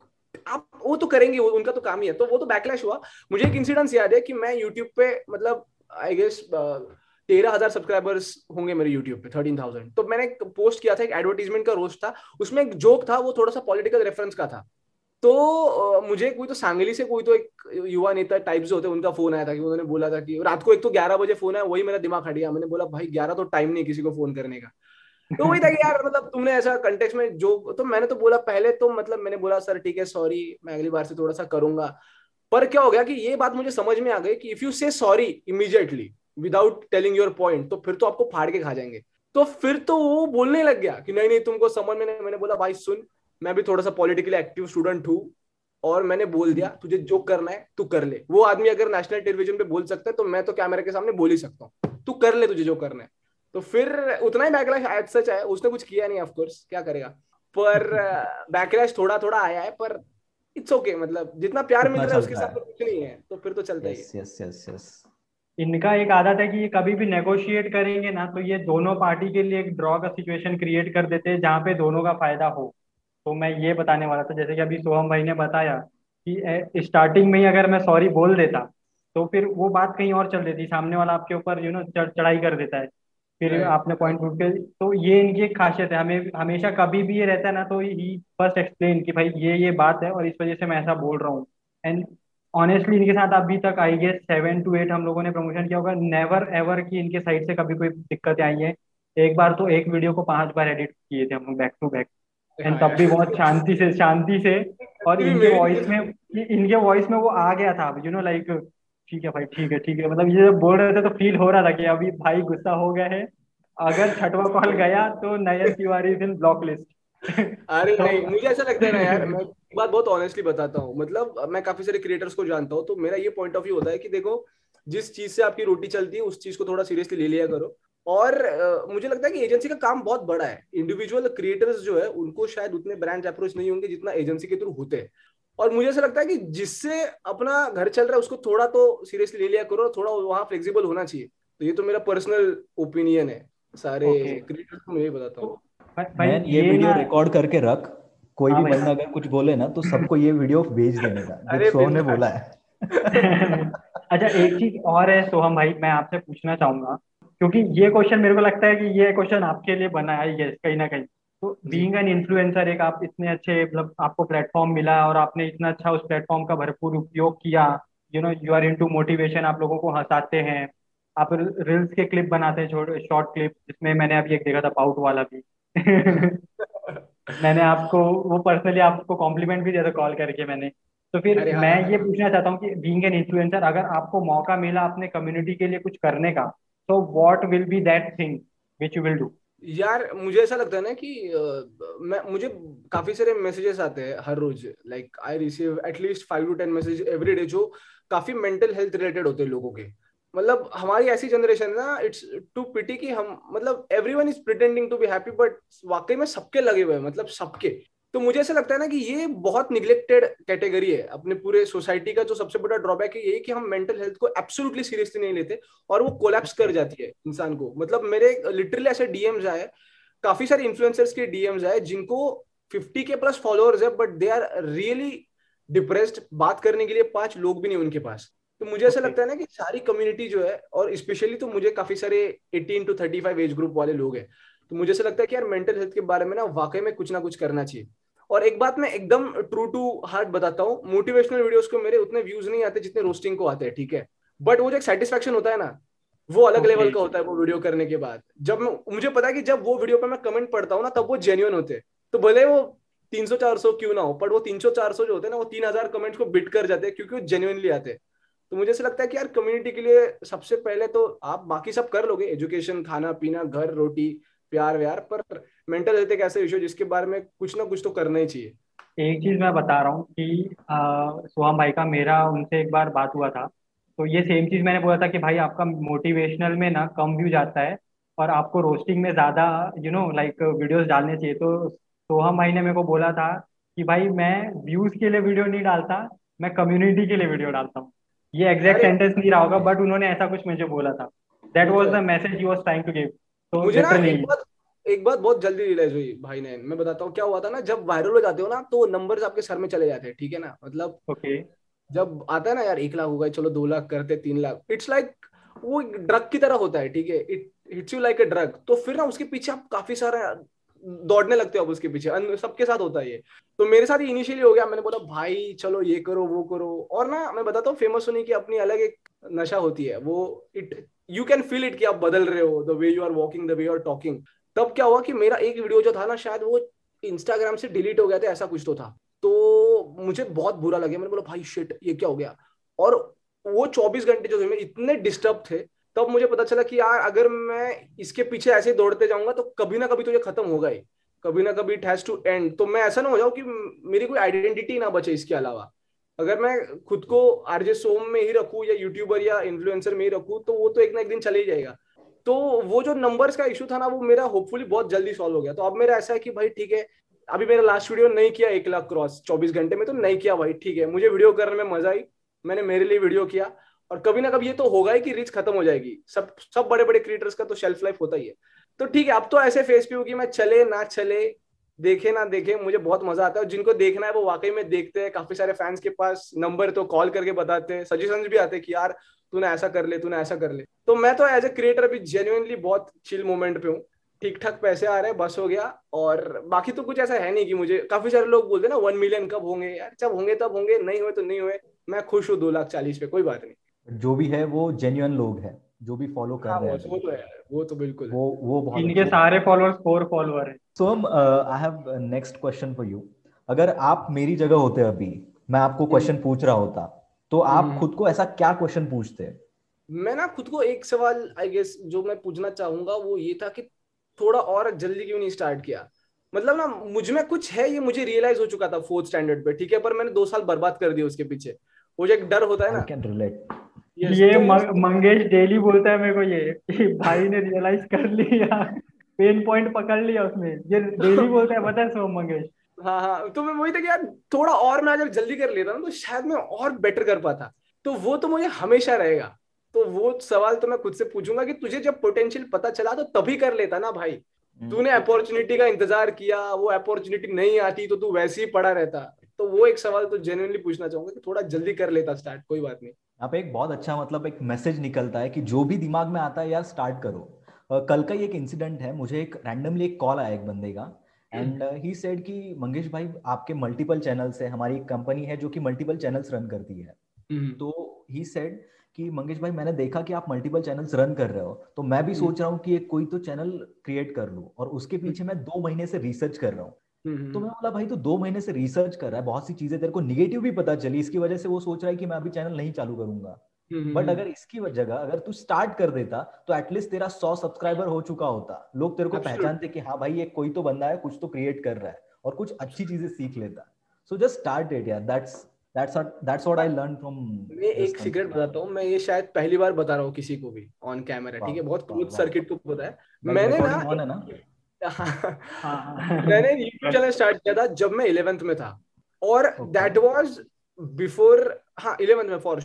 आप वो तो करेंगे वो उनका तो काम ही है। तो वो तो बैकलैश हुआ। मुझे एक इंसिडेंस याद है कि मैं यूट्यूब पे मतलब आई गेस तेरह हज़ार सब्सक्राइबर्स होंगे मेरे यूट्यूब पे थर्टीन थाउज़ेंड तो मैंने पोस्ट किया था एक एडवर्टीजमेंट का रोस्ट था। उसमें एक जोक था वो थोड़ा सा पॉलिटिकल रेफरेंस का था। तो मुझे कोई तो सांगली से कोई तो एक युवा नेता टाइप जो होते, उनका फ़ोन आया था कि उन्होंने बोला था कि रात को एक तो ग्यारह बजे फ़ोन आया, वही मेरा दिमाग हट गया। मैंने बोला, भाई, ग्यारह तो टाइम नहीं किसी को फ़ोन करने का। तो वही था कि यार मतलब तुमने ऐसा कंटेक्स में जो तो मैंने तो बोला, पहले तो मतलब मैंने बोला, सर, ठीक है सॉरी मैं अगली बार से थोड़ा सा करूँगा। पर क्या हो गया कि ये बात मुझे समझ में आ गई कि if you say sorry immediately without telling your point तो फिर तो आपको फाड़ के खा जाएँगे। तो फिर तो वो बोलने लग गया कि नहीं नहीं, तुमको समझ में नहीं, मैंने बोला, भाई, सुन मैं भी थोड़ा सा पॉलिटिकली एक्टिव स्टूडेंट हूँ और मैंने बोल दिया तुझे जो करना है तू कर ले। वो आदमी अगर नेशनल टेलीविज़न पे बोल सकता है तो मैं तो कैमरे के सामने बोल ही सकता हूँ। तू कर ले तुझे जो करना है। तो फिर उतना ही बैकलैश एज सच है उसने कुछ किया नहीं ऑफकोर्स क्या करेगा? पर [laughs] बैकलैश थोड़ा थोड़ा आया है पर इट्स ओके okay, मतलब जितना प्यार मिल रहा है उसके साथ तो कुछ नहीं है तो फिर तो चलता ही यस यस यस इनका एक आदत है कि ये कभी भी नेगोशिएट करेंगे ना तो ये दोनों पार्टी के लिए एक ड्रॉ का सिचुएशन क्रिएट कर देते हैं जहाँ पे दोनों का फ़ायदा हो। तो मैं ये बताने वाला था जैसे कि अभी सोहम भाई ने बताया कि स्टार्टिंग में ही अगर मैं सॉरी बोल देता तो फिर वो बात कहीं और चल देती सामने वाला आपके ऊपर यू नो चढ़ाई कर देता है। फिर आपने पॉइंट उठ के तो ये इनकी एक खासियत है। हमें हमेशा कभी भी ये रहता है ना तो ही फ़र्स्ट एक्सप्लेन कि भाई ये ये बात है और इस वजह से मैं ऐसा बोल रहा हूँ। एंड ऑनेस्टली इनके साथ अभी तक I guess seven two eight हम लोगों ने प्रमोशन किया होगा। नेवर एवर की इनके साइड से कभी कोई दिक्कतें आई है। एक बार तो एक वीडियो को पाँच बार एडिट किए थे हम लोग बैक टू बैक एंड तब भी बहुत शांति से शांति से और इनके वॉइस में इनके वॉइस में वो आ गया था यू नो लाइक ठीक है भाई ठीक है ठीक है। मतलब ये जब बोल रहे थे तो फील हो रहा था कि अभी भाई गुस्सा हो गया है। अगर छठवा कॉल गया तो नया तिवारी इन ब्लॉक लिस्ट अरे तो, नहीं मुझे ऐसा लगता है ना यार मैं बात बहुत ऑनेस्टली बताता हूँ। मतलब मैं काफ़ी सारे क्रिएटर्स को जानता हूँ तो मेरा ये पॉइंट ऑफ़ व्यू होता है कि देखो जिस चीज़ से आपकी रोटी चलती है उस चीज़ को थोड़ा सीरियसली ले लिया करो। और uh, मुझे लगता है कि एजेंसी का काम बहुत बड़ा है। इंडिविजुअल क्रिएटर्स जो है उनको शायद उतने ब्रांड अप्रोच नहीं होंगे जितना एजेंसी के थ्रू होते हैं। और मुझे ऐसा लगता है कि जिससे अपना घर चल रहा है उसको थोड़ा तो सीरियसली ले लिया करो थोड़ा वहाँ फ्लेक्सिबल होना चाहिए। तो ये तो मेरा पर्सनल ओपिनियन है। सारे क्रिएटर्स को मैं ये बताता हूँ। भाई ये, ये वीडियो रिकॉर्ड करके रख। कोई हाँ भी बंदा अगर कुछ बोले ना तो सबको ये वीडियो भेज देने का जो सोहम ने बोला है। [laughs] अच्छा एक चीज़ और है सोहम भाई मैं आपसे पूछना चाहूँगा। क्योंकि ये क्वेश्चन मेरे को लगता है कि ये क्वेश्चन आपके लिए बना है ये कहीं ना कहीं। तो बीइंग एन इन्फ्लुएंसर एक आप इतने अच्छे मतलब आपको प्लेटफॉर्म मिला और आपने इतना अच्छा उस प्लेटफॉर्म का भरपूर उपयोग किया you know you are into motivation आप लोगों को हंसाते हैं। आप रील्स के क्लिप बनाते हैं छोटे शॉर्ट क्लिप जिसमें मैंने अभी एक देखा था पाउट वाला भी। मैंने आपको वो पर्सनली आपको कॉम्प्लीमेंट भी दिया था कॉल करके मैंने। तो फिर हाँ, मैं हाँ, ये पूछना चाहता हूँ कि बीइंग एन इन्फ्लुएंसर अगर आपको मौका मिला अपने कम्युनिटी के लिए कुछ करने का तो what will be that thing which you will do यार, मुझे ऐसा लगता है ना कि मैं, मुझे काफ़ी सारे मैसेजेस आते हैं हर रोज। Like I receive at least five to ten message every day जो काफ़ी मेंटल हेल्थ रिलेटेड होते हैं लोगों के। मतलब हमारी ऐसी जनरेशन ना इट्स टू पिटी कि हम मतलब everyone is pretending to be happy but वाकई में सबके लगे हुए हैं मतलब सबके। तो मुझे ऐसा लगता है ना कि ये बहुत निग्लेक्टेड कैटेगरी है। अपने पूरे सोसाइटी का जो सबसे बड़ा ड्रॉबैक है यही कि हम मेंटल हेल्थ को एब्सोल्युटली सीरियसली नहीं लेते और वो कोलैप्स कर जाती है इंसान को। मतलब मेरे लिटरली ऐसे डीएम्स आए काफ़ी सारे इन्फ्लुएंसर्स के डीएम्स आए जिनको 50 के प्लस फॉलोअर्स है but they are really depressed बात करने के लिए पाँच लोग भी नहीं उनके पास। तो मुझे ऐसा okay. लगता है ना कि सारी कम्युनिटी जो है और स्पेशली तो मुझे काफ़ी सारे 18 टू 35 एज ग्रुप वाले लोग हैं। तो मुझे ऐसा लगता है कि यार मेंटल हेल्थ के बारे में ना वाकई में कुछ ना कुछ करना चाहिए। और एक बात मैं एकदम ट्रू टू हार्ट बताता हूँ मोटिवेशनल वीडियोस को मेरे उतने व्यूज़ नहीं आते जितने रोस्टिंग को आते हैं ठीक है? बट वो जो एक सेटिस्फेक्शन होता है ना वो अलग okay. लेवल का होता है वो वीडियो करने के बाद। जब मैं मुझे पता है कि जब वो वीडियो पे मैं कमेंट पढ़ता हूँ ना तब वो जेन्यून होते हैं। तो भले वो तीन सौ चार सौ क्यों ना हो पर वो तीन सौ चार सौ जो होते हैं ना वो तीन हज़ार कमेंट्स को बिट कर जाते हैं क्योंकि वो जेन्यूनली आते हैं। तो मुझे ऐसा लगता है कि यार कम्युनिटी के लिए सबसे पहले तो आप बाकी सब कर लोगे। एजुकेशन खाना पीना घर रोटी प्यार व्यार पर मेंटल हेल्थ एक ऐसा इशू जिसके बारे में कुछ ना कुछ तो करना ही चाहिए। एक चीज़ मैं बता रहा हूँ कि सुहाम भाई का मेरा उनसे एक बार बात हुआ था। तो ये सेम चीज़ मैंने बोला था कि भाई आपका मोटिवेशनल में ना कम व्यू जाता है और आपको रोस्टिंग में ज़्यादा यू नो लाइक वीडियोस डालने चाहिए। तो सोहम भाई ने मेरे को बोला था कि भाई मैं व्यूज़ के लिए वीडियो नहीं डालता मैं कम्युनिटी के लिए वीडियो डालता हूँ। ये एग्जैक्ट सेंटेंस नहीं रहा होगा बट उन्होंने ऐसा कुछ मुझे बोला था। That was the message he was trying to give तो मुझे ना एक बात एक बात बहुत जल्दी रियलाइज़ हुई भाई ने मैं बताता हूँ क्या हुआ था ना जब वायरल हो जाते हो ना तो नंबर्स आपके सर में चले जाते हैं ठीक है ना? मतलब ओके okay. जब आता है ना यार एक लाख हो गए चलो दो लाख करते तीन लाख इट्स लाइक like, वो ड्रग की तरह होता है ठीक है? It hits you like a drug तो फिर ना उसके पीछे आप काफ़ी सारा दौड़ने लगते हो अब उसके पीछे सबके साथ होता है ये। तो मेरे साथ इनिशियली हो गया मैंने बोला भाई चलो ये करो वो करो। और ना मैं बताता हूँ फ़ेमस होने की अपनी अलग एक नशा होती है वो it you can feel it कि आप बदल रहे हो the way you are walking the way you are talking तब क्या हुआ कि मेरा एक वीडियो जो था ना, शायद वो इंस्टाग्राम से डिलीट हो गया था, ऐसा कुछ तो था। तो मुझे बहुत बुरा लगे। मैंने बोला, भाई शिट ये क्या हो गया? और वो 24 घंटे जो थे इतने डिस्टर्ब थे, तब मुझे पता चला कि यार, अगर मैं इसके पीछे ऐसे ही दौड़ते जाऊँगा तो कभी ना कभी तो ये खत्म होगा ही। कभी ना कभी इट हैज़ टू एंड तो मैं ऐसा ना हो जाऊँ कि मेरी कोई आइडेंटिटी ना बचे इसके अलावा। अगर मैं खुद को आरजे सोम में ही रखू या यूट्यूबर या इन्फ्लुएंसर में ही रखू तो वो तो एक ना एक दिन चले ही जाएगा। तो वो जो नंबर्स का इशू था ना, वो मेरा होपफुली बहुत जल्दी सॉल्व हो गया। तो अब मेरा ऐसा है कि भाई ठीक है, अभी मेरा लास्ट वीडियो नहीं किया एक लाख क्रॉस चौबीस घंटे में तो नहीं किया भाई, ठीक है। मुझे वीडियो करने में मज़ा आई, मैंने मेरे लिए वीडियो किया। और कभी ना कभी ये तो होगा ही कि रीच खत्म हो जाएगी। सब सब बड़े बड़े क्रिएटर्स का तो शेल्फ लाइफ होता ही है। तो ठीक है, अब तो ऐसे फेस पे होगी मैं चले ना चले देखे ना देखे मुझे बहुत मज़ा आता है। जिनको देखना है वो वाकई में देखते हैं। काफ़ी सारे फैंस के पास नंबर तो कॉल करके बताते हैं। सजेशन भी आते हैं कि यार तूने ऐसा कर ले तूने ऐसा कर ले। तो मैं तो एज ए क्रिएटर अभी जेन्युइनली बहुत चिल मोमेंट पे हूँ। ठीक ठाक पैसे आ रहे हैं बस हो गया। और बाकी तो कुछ ऐसा है नहीं कि मुझे काफ़ी सारे लोग बोलते ना वन मिलियन कब होंगे? यार जब होंगे तब होंगे नहीं हुए तो नहीं हुए। मैं खुश हूँ दो लाख चालीस पे कोई बात नहीं। जो भी है वो जेन्युन लोग है। जो भी फॉलो कर हाँ, रहे हैं वो तो है वो तो बिल्कुल वो वो बहुत इनके सारे फॉलोअर्स फोर फॉलोअर है। So hmm I have next question for you अगर आप मेरी जगह होते अभी मैं आपको क्वेश्चन हम्म। पूछ रहा होता तो आप हम्म। खुद को ऐसा क्या क्वेश्चन पूछते? मैं ना खुद को एक सवाल आई गेस जो मैं पूछना चाहूँगा वो ये था कि थोड़ा और जल्दी क्यों नहीं स्टार्ट किया? मतलब ना मुझमें कुछ है ये मुझे रियलाइज़ हो चुका था फोर्थ स्टैंडर्ड पे ठीक है? पर मैंने दो साल बर्बाद कर दिया उसके पीछे। वो जो एक डर होता है ना। कैन रिलेट yes, ये तो मंगेश डेली बोलता है मेरे को ये भाई ने रियलाइज़ कर लिया। पेन पॉइंट पकड़ लिया उसने। ये डेली बोलता है पता है सो मंगेश? हाँ हाँ तो मैं वही था कि यार थोड़ा और मैं अगर जल्दी कर लेता ना तो शायद मैं और बेटर कर पाता। तो वो तो मुझे हमेशा रहेगा। तो वो सवाल तो मैं खुद से पूछूँगा कि तुझे जब पोटेंशियल पता चला तो तभी कर लेता ना भाई? हम्म। तूने अपॉर्चुनिटी का इंतज़ार किया वो अपॉर्चुनिटी नहीं आती तो तू वैसे ही पड़ा रहता। तो वो एक सवाल तो जेन्युइनली पूछना चाहूँगा कि थोड़ा जल्दी कर लेता स्टार्ट कोई बात नहीं। यहाँ पे एक बहुत अच्छा मतलब एक मैसेज निकलता है कि जो भी दिमाग में आता है यार स्टार्ट करो। कल का ही एक इंसिडेंट है मुझे एक रैंडमली एक कॉल आया एक बंदे का एंड ही सेड कि मंगेश भाई आपके मल्टीपल चैनल्स है हमारी एक कंपनी है जो कि मल्टीपल चैनल्स रन करती है हम्म। तो ही सेड कि मंगेश भाई मैंने देखा कि आप मल्टीपल चैनल्स रन कर रहे हो तो मैं भी हम्म। सोच रहा हूँ कि एक कोई तो चैनल क्रिएट कर लूँ और उसके पीछे हम्म। मैं दो महीने से रिसर्च कर रहा हूँ तो मैं बोला भाई तो दो महीने से रिसर्च कर रहा है बहुत सी चीज़ें तेरे को निगेटिव भी पता चली इसकी वजह से वो सोच रहा है कि मैं अभी चैनल नहीं चालू करूँगा बट अगर इसकी जगह अगर तू स्टार्ट कर देता तो एटलीस्ट तेरा सौ सब्सक्राइबर हो चुका होता। लोग तेरे को पहचानते कि हाँ भाई ये कोई तो बंदा है कुछ तो क्रिएट कर रहा है और कुछ अच्छी चीज़ें सीख लेता। सो जस्ट स्टार्ट इट यार that's that's that's what I learn from मैं एक सीक्रेट बताता हूँ मैं ये शायद पहली बार बता रहा हूँ किसी को भी ऑन कैमरा ठीक है? बहुत क्लोज सर्किट को पता है। मैंने ना [laughs] हाँ, हाँ। मैंने यूट्यूब चैनल स्टार्ट किया था जब मैं इलेवेंथ में था। और दैट वाज बिफोर हाँ इलेवेंथ में फॉर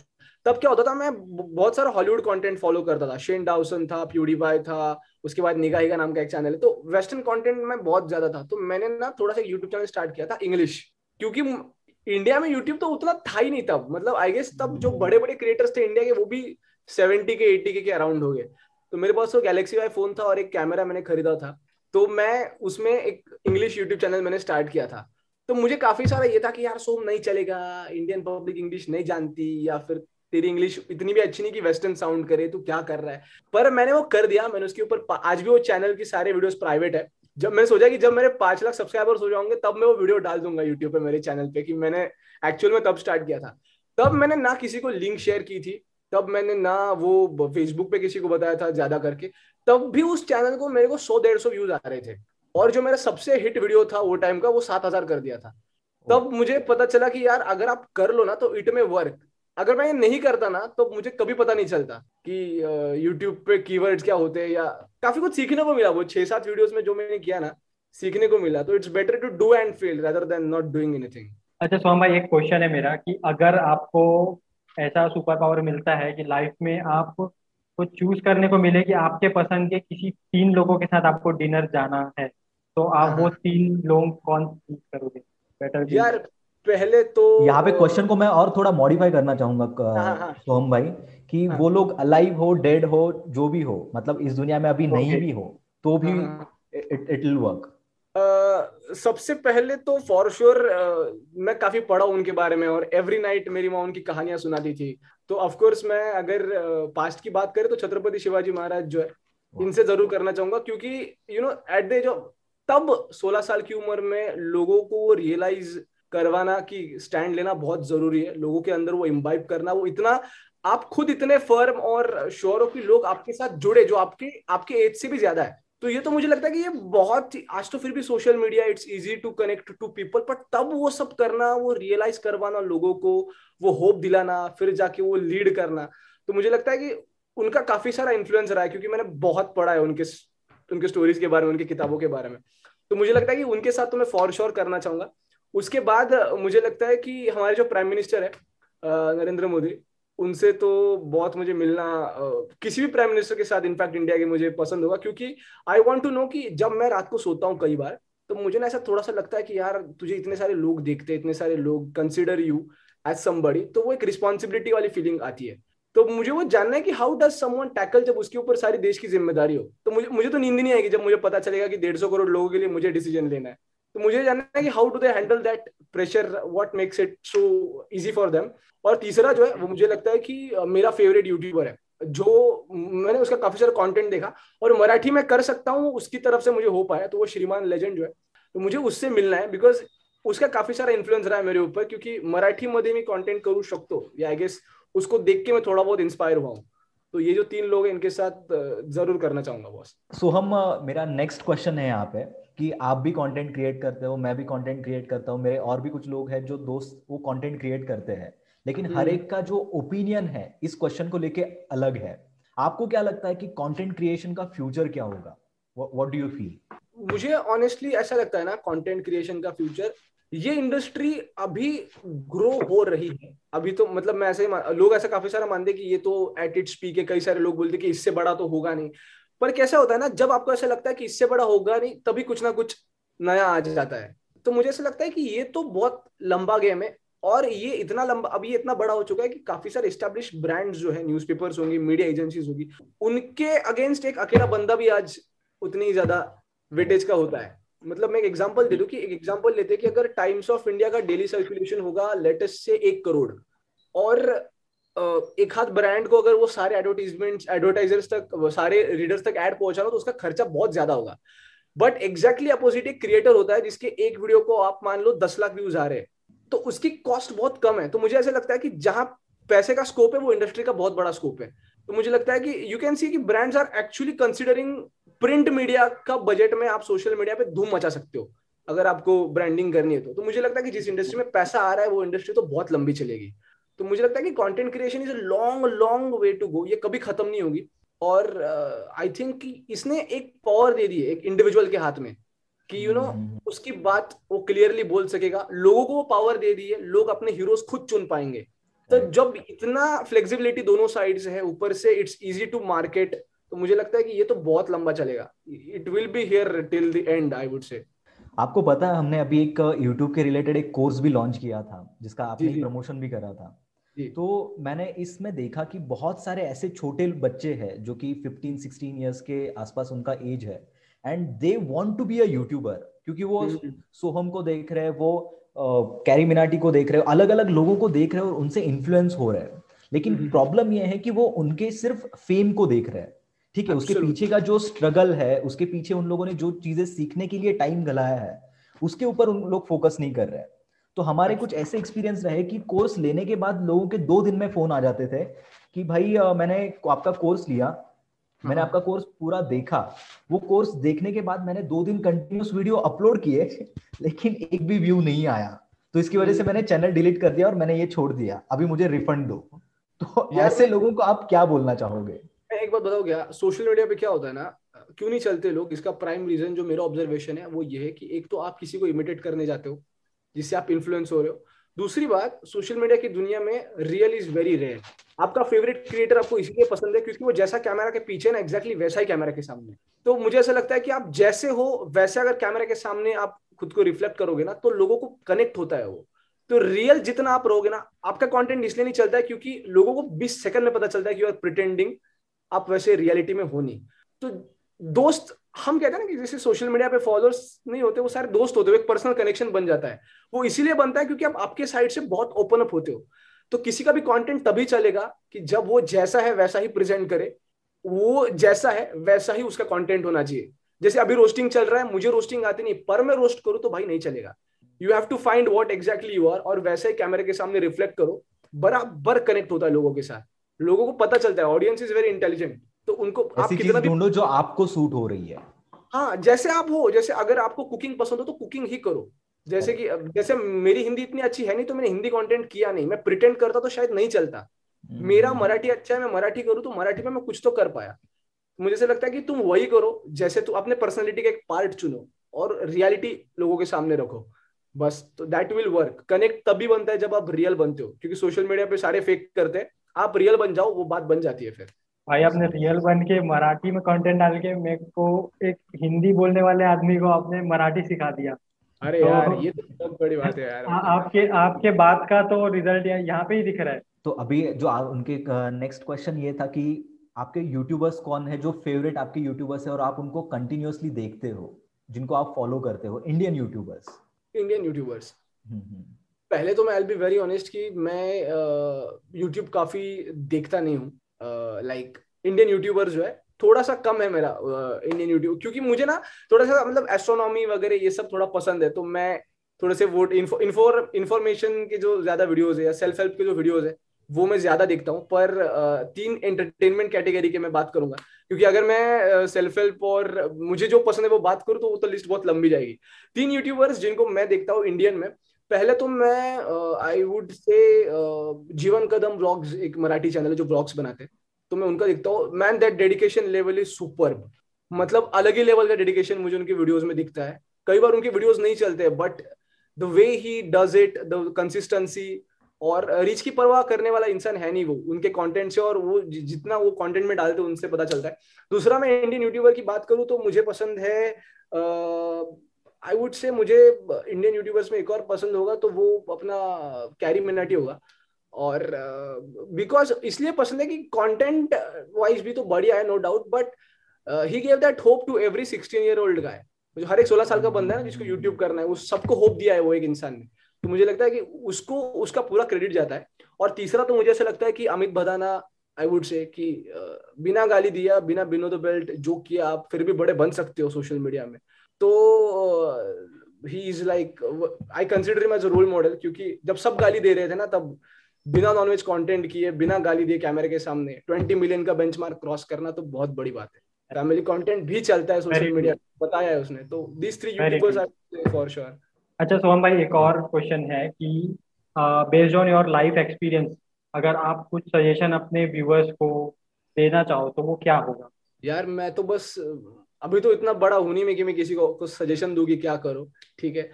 तब क्या होता था मैं बहुत सारा हॉलीवुड कंटेंट फॉलो करता था। शेन डाउसन था प्यूडीबाई था उसके बाद निगाही का नाम का एक चैनल है। तो वेस्टर्न कंटेंट में बहुत ज़्यादा था। तो मैंने ना थोड़ा सा यूट्यूब चैनल स्टार्ट किया था इंग्लिश क्योंकि इंडिया में यूट्यूब तो उतना था ही नहीं तब। मतलब आई गेस तब जो बड़े बड़े क्रिएटर्स थे इंडिया के वो भी सेवेंटी के एट्टी के, के अराउंड हो गए। तो मेरे पास तो गैलेक्सी वाई फ़ोन था और एक कैमरा मैंने खरीदा था। तो मैं उसमें एक इंग्लिश यूट्यूब चैनल मैंने स्टार्ट किया था। तो मुझे काफ़ी सारा ये था कि यार सोम नहीं चलेगा इंडियन पब्लिक इंग्लिश नहीं जानती या फिर तेरी इंग्लिश इतनी भी अच्छी नहीं कि वेस्टर्न साउंड करे तो क्या कर रहा है? पर मैंने वो कर दिया मैंने उसके ऊपर आज भी वो चैनल की सारे वीडियोस प्राइवेट है। जब मैंने सोचा कि जब मेरे पाँच लाख सब्सक्राइबर्स हो जाओगे तब मैं वो वीडियो डाल दूँगा यूट्यूब पे मेरे चैनल पे कि मैंने एक्चुअल में तब स्टार्ट किया था। तब मैंने ना किसी को लिंक शेयर की थी तब मैंने ना वो फेसबुक पे किसी को बताया था ज़्यादा करके तब भी उस चैनल को मेरे को सौ डेढ़ सौ व्यूज़ आ रहे थे। और जो मेरा सबसे हिट वीडियो था वो टाइम का वो सात हज़ार कर दिया था। तब मुझे पता चला कि यार अगर आप कर लो ना तो इट में वर्क अगर मैं ये नहीं करता ना तो मुझे कभी पता नहीं चलता कि यूट्यूब पे कीवर्ड्स क्या होते हैं या काफ़ी कुछ सीखने को मिला वो छह सात वीडियोस में जो मैंने किया ना सीखने को मिला। तो it's better to do and fail rather than not doing anything अच्छा सोहम भाई एक क्वेश्चन है मेरा कि अगर आपको ऐसा सुपर पावर मिलता है कि लाइफ में आप को चूज़ करने को मिले कि आपके पसंद के किसी तीन लोगों के साथ आपको डिनर जाना है तो आप हाँ, वो। तीन लोग कौन चूज़ करोगे? बेटर यार पहले तो यहाँ पे क्वेश्चन को मैं और थोड़ा मॉडिफाई करना चाहूँगा हाँ, सोहम भाई कि हाँ, वो लोग अलाइव हो डेड हो जो भी हो मतलब इस दुनिया में अभी नहीं भी हो तो भी इट विल वर्क सबसे पहले तो फॉर श्योर sure, uh, मैं काफ़ी पढ़ा उनके बारे में और एवरी नाइट मेरी माँ उनकी कहानियाँ सुनाती थी। तो ऑफ़ कोर्स मैं अगर पास्ट uh, की बात करें तो छत्रपति शिवाजी महाराज जो है इनसे ज़रूर करना चाहूँगा क्योंकि you know at the age of तब 16 साल की उम्र में लोगों को रियलाइज़ करवाना कि स्टैंड लेना बहुत ज़रूरी है। लोगों के अंदर वो इम्बाइब करना, वो इतना, आप खुद इतने फर्म और श्योर हो कि लोग आपके साथ जुड़े, जो आपके आपके एज से भी ज़्यादा है। तो ये तो मुझे लगता है कि ये बहुत आज तो फिर भी social media it's easy to connect to people but तब वो सब करना, वो रियलाइज़ करवाना लोगों को, वो होप दिलाना, फिर जाके वो लीड करना। तो मुझे लगता है कि उनका काफ़ी सारा इन्फ्लुएंस रहा है, क्योंकि मैंने बहुत पढ़ा है उनके उनके स्टोरीज के बारे में, उनकी किताबों के बारे में। तो मुझे लगता है कि उनके साथ तो मैं फॉर श्योर करना चाहूँगा। उसके बाद मुझे लगता है कि हमारे जो प्राइम मिनिस्टर है नरेंद्र मोदी, उनसे तो बहुत मुझे मिलना किसी भी प्राइम मिनिस्टर के साथ इनफैक्ट इंडिया के मुझे पसंद होगा, क्योंकि आई वॉन्ट टू नो कि जब मैं रात को सोता हूँ कई बार तो मुझे ना ऐसा थोड़ा सा लगता है कि यार, तुझे इतने सारे लोग देखते, इतने सारे लोग कंसिडर यू एज समबडी तो वो एक रिस्पॉन्सिबिलिटी वाली फीलिंग आती है। तो मुझे वो जानना है कि हाउ डज समवन टैकल जब उसके ऊपर सारी देश की ज़िम्मेदारी हो? तो मुझे मुझे तो नींद नहीं आएगी जब मुझे पता चलेगा कि डेढ़ सौ करोड़ लोगों के लिए मुझे डिसीज़न लेना है। तो मुझे जानना है कि how do they handle that pressure what makes it so easy for them और तीसरा जो है वो मुझे लगता है कि मेरा फेवरेट यूट्यूबर है जो मैंने उसका काफ़ी सारा कंटेंट देखा और मराठी में कर सकता हूँ उसकी तरफ़ से मुझे हो पाया तो वो श्रीमान लेजेंड जो है तो मुझे उससे मिलना है बिकॉज़ उसका काफ़ी सारा इन्फ्लुएंस रहा है मेरे ऊपर क्योंकि मराठी मध्ये मी कॉन्टेंट करू शकतो या आई गेस उसको देख के मैं थोड़ा बहुत इंस्पायर हुआ हूँ। तो ये जो तीन लोग हैं इनके साथ ज़रूर करना चाहूँगा बॉस सो so, हम मेरा नेक्स्ट क्वेश्चन है यहाँ पे। कि आप भी कंटेंट क्रिएट करते हो मैं भी कंटेंट क्रिएट करता हूँ मेरे और भी कुछ लोग हैं जो दोस्त वो कंटेंट क्रिएट करते हैं। लेकिन हर हम्म। एक का जो ओपिनियन है इस क्वेश्चन को लेके अलग है। आपको क्या लगता है कि कंटेंट क्रिएशन का फ्यूचर क्या होगा? व्हाट डू यू फील मुझे ऑनेस्टली ऐसा लगता है ना कंटेंट क्रिएशन का फ्यूचर ये इंडस्ट्री अभी ग्रो हो रही है। अभी तो मतलब मैं ऐसे ही लोग ऐसा काफ़ी सारा मानते कि ये तो एट इट्स पी के कई सारे लोग बोलते कि इससे बड़ा तो होगा नहीं। पर कैसा होता है ना, जब आपको ऐसा लगता है कि इससे बड़ा होगा नहीं, तभी कुछ ना कुछ नया आ जाता है। तो मुझे ऐसा लगता है कि ये तो बहुत लंबा गेम है और ये इतना लंबा ये इतना बड़ा हो चुका है कि काफ़ी सारे स्टेब्लिश ब्रांड्स जो है न्यूज़पेपर्स होंगी मीडिया एजेंसीज होगी, उनके अगेंस्ट एक अकेला बंदा भी आज उतनी ही ज़्यादा वेटेज का होता है। मतलब मैं एक एग्जांपल दे दूँ कि एक एग्जांपल लेते हैं कि अगर टाइम्स ऑफ़ इंडिया का डेली सर्कुलेशन होगा लेटेस्ट से एक करोड़, और एक हाथ ब्रांड को अगर वो सारे एडवर्टीजमेंट एडवर्टाइजर्स तक सारे रीडर्स तक एड पहुंचाना तो उसका खर्चा बहुत ज़्यादा होगा। बट एग्जैक्टली अपोजिट एक क्रिएटर होता है जिसके एक वीडियो को आप मान लो दस लाख व्यूज़ आ रहे हैं तो उसकी कॉस्ट बहुत कम है। तो मुझे ऐसा लगता है कि जहाँ पैसे का स्कोप है वो इंडस्ट्री का बहुत बड़ा स्कोप है। तो मुझे लगता है कि यू कैन सी कि brands are actually considering print media का बजट में आप सोशल मीडिया पे धूम मचा सकते हो अगर आपको ब्रांडिंग करनी है तो, तो मुझे लगता है कि जिस इंडस्ट्री में पैसा आ रहा है वो इंडस्ट्री तो बहुत लंबी चलेगी। तो मुझे लगता है कि content creation is a long long way to go ये कभी खत्म नहीं होगी। और आई uh, थिंक कि इसने एक पावर दे दी है एक इंडिविजुअल के हाथ में कि you you know know, hmm. उसकी बात वो क्लियरली बोल सकेगा। लोगों को वो पावर दे दी है। लोग अपने हीरोज खुद चुन पाएँगे। तो जब इतना फ्लेक्सिबिलिटी दोनों साइड से है ऊपर से इट्स इजी टू मार्केट तो मुझे लगता है कि ये तो बहुत लंबा चलेगा। It will be here till the end I would say आपको पता है हमने अभी एक यूट्यूब के रिलेटेड एक कोर्स भी लॉन्च किया था जिसका आपने प्रमोशन भी करा था। तो मैंने इसमें देखा कि बहुत सारे ऐसे छोटे बच्चे हैं जो कि 15 16 इयर्स के आसपास उनका एज है। And they want to be a YouTuber क्योंकि वो हम्म, हम्म। सोहम को देख रहे हैं वो कैरी मिनाटी को देख रहे हो अलग अलग लोगों को देख रहे हो और उनसे इन्फ्लुएंस हो रहे हैं। लेकिन प्रॉब्लम यह है कि वो उनके सिर्फ़ फेम को देख रहे हैं। ठीक है उसके पीछे का जो स्ट्रगल है उसके पीछे उन लोगों ने जो चीज़ें सीखने के लिए टाइम गलाया है उसके ऊपर उन लोग फोकस नहीं कर रहे हैं। तो हमारे कुछ ऐसे एक्सपीरियंस रहे कि कोर्स लेने के बाद लोगों के दो दिन में फ़ोन आ जाते थे कि भाई मैंने आपका कोर्स लिया मैंने हाँ। आपका कोर्स पूरा देखा। वो कोर्स देखने के बाद मैंने दो दिन कंटिन्यूस वीडियो अपलोड किए लेकिन एक भी व्यू नहीं आया। तो इसकी वजह से मैंने चैनल डिलीट कर दिया और मैंने ये छोड़ दिया। अभी मुझे रिफंड दो। तो ऐसे लोगों को आप क्या बोलना चाहोगे? एक बात बताओ क्या? सोशल मीडिया पे क्या होता है ना क्यों नहीं चलते लोग? इसका प्राइम रीजन जो मेरा ऑब्जर्वेशन है वो ये है कि एक तो आप किसी को इमिटेट करने जाते हो। जिससे आप इन्फ्लुएंस हो रहे हो। दूसरी बात सोशल मीडिया की दुनिया में रियल इज़ वेरी रेयर आपका फेवरेट क्रिएटर आपको इसलिए पसंद है क्योंकि वो जैसा कैमरा के पीछे ना एक्जैक्टली वैसा ही कैमरा के सामने। तो मुझे ऐसा लगता है कि आप जैसे हो, वैसे अगर कैमरा के सामने आप खुद को रिफ्लेक्ट करोगे ना तो लोगों को कनेक्ट होता है वो। तो रियल जितना आप रहोगे ना, आपका कंटेंट इसलिए नहीं चलता है क्योंकि लोगों को 20 सेकंड में पता चलता है कि यू आर प्रिटेंडिंग आप वैसे रियलिटी में हो नहीं। तो दोस्त हम कहते हैं ना कि जैसे सोशल मीडिया पे फॉलोअर्स नहीं होते, वो सारे दोस्त होते हो एक पर्सनल कनेक्शन बन जाता है। वो इसीलिए बनता है क्योंकि आप आपके साइड से बहुत ओपन अप होते हो। तो किसी का भी कंटेंट तभी चलेगा कि जब वो जैसा है, वैसा ही प्रेजेंट करे। वो जैसा है, वैसा ही उसका कंटेंट होना चाहिए। जैसे अभी रोस्टिंग चल रहा है, मुझे रोस्टिंग आती नहीं, पर मैं रोस्ट करूँ तो भाई नहीं चलेगा। You have to find what exactly you are और वैसे ही कैमरे के सामने रिफ्लेक्ट करो। बराबर कनेक्ट होता है लोगों के साथ। लोगों को पता चलता है ऑडियंस इज़ वेरी इंटेलिजेंट तो उनको आप कितना भी ढूंढो जो आपको सूट हो रही है। हाँ जैसे आप हो जैसे अगर आपको कुकिंग पसंद हो तो कुकिंग ही करो। जैसे कि जैसे मेरी हिंदी इतनी अच्छी है नहीं तो मैंने हिंदी कंटेंट किया नहीं। मैं प्रिटेंड करता तो शायद नहीं चलता। मेरा हम्म। मराठी अच्छा है मैं मराठी करूँ तो मराठी में मैं कुछ तो कर पाया। मुझे से लगता है कि तुम वही करो जैसे तुम अपने पर्सनैलिटी का एक पार्ट चुनो और रियलिटी लोगों के सामने रखो। बस तो दैट विल वर्क कनेक्ट तभी बनता है जब आप रियल बनते हो क्योंकि सोशल मीडिया पे सारे फेक करते हैं। आप रियल बन जाओ वो बात बन जाती है फिर। भाई आपने रियल बन के मराठी में कंटेंट डाल के मेरे को एक हिंदी बोलने वाले आदमी को आपने मराठी सिखा दिया। अरे तो, यार ये तो बहुत बड़ी बात है यार। आ, आपके आपके बात का तो रिज़ल्ट यहाँ पे ही दिख रहा है। तो अभी जो आ, उनके नेक्स्ट क्वेश्चन ये था कि आपके यूट्यूबर्स कौन है जो फेवरेट आपके यूट्यूबर्स है और आप उनको कंटिन्यूअसली देखते हो जिनको आप फॉलो करते हो इंडियन यूट्यूबर्स इंडियन यूट्यूबर्स पहले तो मैं आई बी वेरी ऑनेस्ट कि मैं यूट्यूब काफ़ी देखता नहीं हूँ। लाइक इंडियन यूट्यूबर जो है थोड़ा सा कम है मेरा इंडियन यूट्यूब क्योंकि मुझे ना थोड़ा सा मतलब एस्ट्रोनॉमी वगैरह ये सब थोड़ा पसंद है तो मैं थोड़े से वो इन्फोर इन्फॉर्मेशन के जो ज़्यादा वीडियोज़ है या सेल्फ हेल्प के जो वीडियोज़ है, वो मैं ज़्यादा देखता हूँ, पर तीन एंटरटेनमेंट कैटेगरी के मैं बात करूँगा, क्योंकि अगर मैं सेल्फ हेल्प और मुझे जो पसंद है वो बात करूँ तो वो तो लिस्ट बहुत लंबी जाएगी। तीन यूट्यूबर्स जिनको मैं देखता हूँ इंडियन में पहले तो मैं आई वुड से जीवन कदम ब्लॉग्स एक मराठी चैनल है जो ब्लॉग्स बनाते हैं। तो मैं उनका देखता हूँ। Man that dedication level is super मतलब अलग ही लेवल का डेडिकेशन मुझे उनके वीडियोस में दिखता है। कई बार उनके वीडियोस नहीं चलते हैं but the way he does it the consistency और रीच की परवाह करने वाला इंसान है नहीं वो। उनके कंटेंट से और वो जितना वो कंटेंट में डालते उनसे पता चलता है। दूसरा मैं इंडियन यूट्यूबर की बात करूँ तो मुझे पसंद है आई वुड से मुझे इंडियन यूट्यूबर्स में एक और पसंद होगा तो वो अपना कैरी मिनाटी होगा। और बिकॉज़ uh, इसलिए पसंद है कि कंटेंट वाइज भी तो बढ़िया है no doubt but he gave that hope to every sixteen year old guy जो हर एक सोलह साल का बंदा है ना जिसको यूट्यूब करना है उस सबको होप दिया है वो एक इंसान ने। तो मुझे लगता है कि उसको उसका पूरा क्रेडिट जाता है। और तीसरा तो मुझे ऐसा लगता है कि अमित भदाना आई वुड से कि uh, बिना गाली दिया बिना बिनो द बेल्ट जो किया आप फिर भी बड़े बन सकते हो सोशल मीडिया में। तो he is like I consider him as a role model क्योंकि जब सब गाली दे रहे थे ना तब बिना नॉनवेज कंटेंट किए बिना गाली दिए कैमरे के सामने ट्वेंटी मिलियन का बेंचमार्क क्रॉस करना तो बहुत बड़ी बात है। फैमिली कंटेंट भी चलता है सोशल मीडिया बताया है उसने। तो this three youtubers are for sure अच्छा सोहम भाई एक और क्वेश्चन है कि based on your life experience अगर आप कुछ सजेशन अपने व्यूअर्स को देना चाहो तो वो क्या होगा? यार मैं तो बस अभी तो इतना बड़ा हूँ नहीं मैं कि मैं किसी को कुछ सजेशन दूँगी क्या करो ठीक है?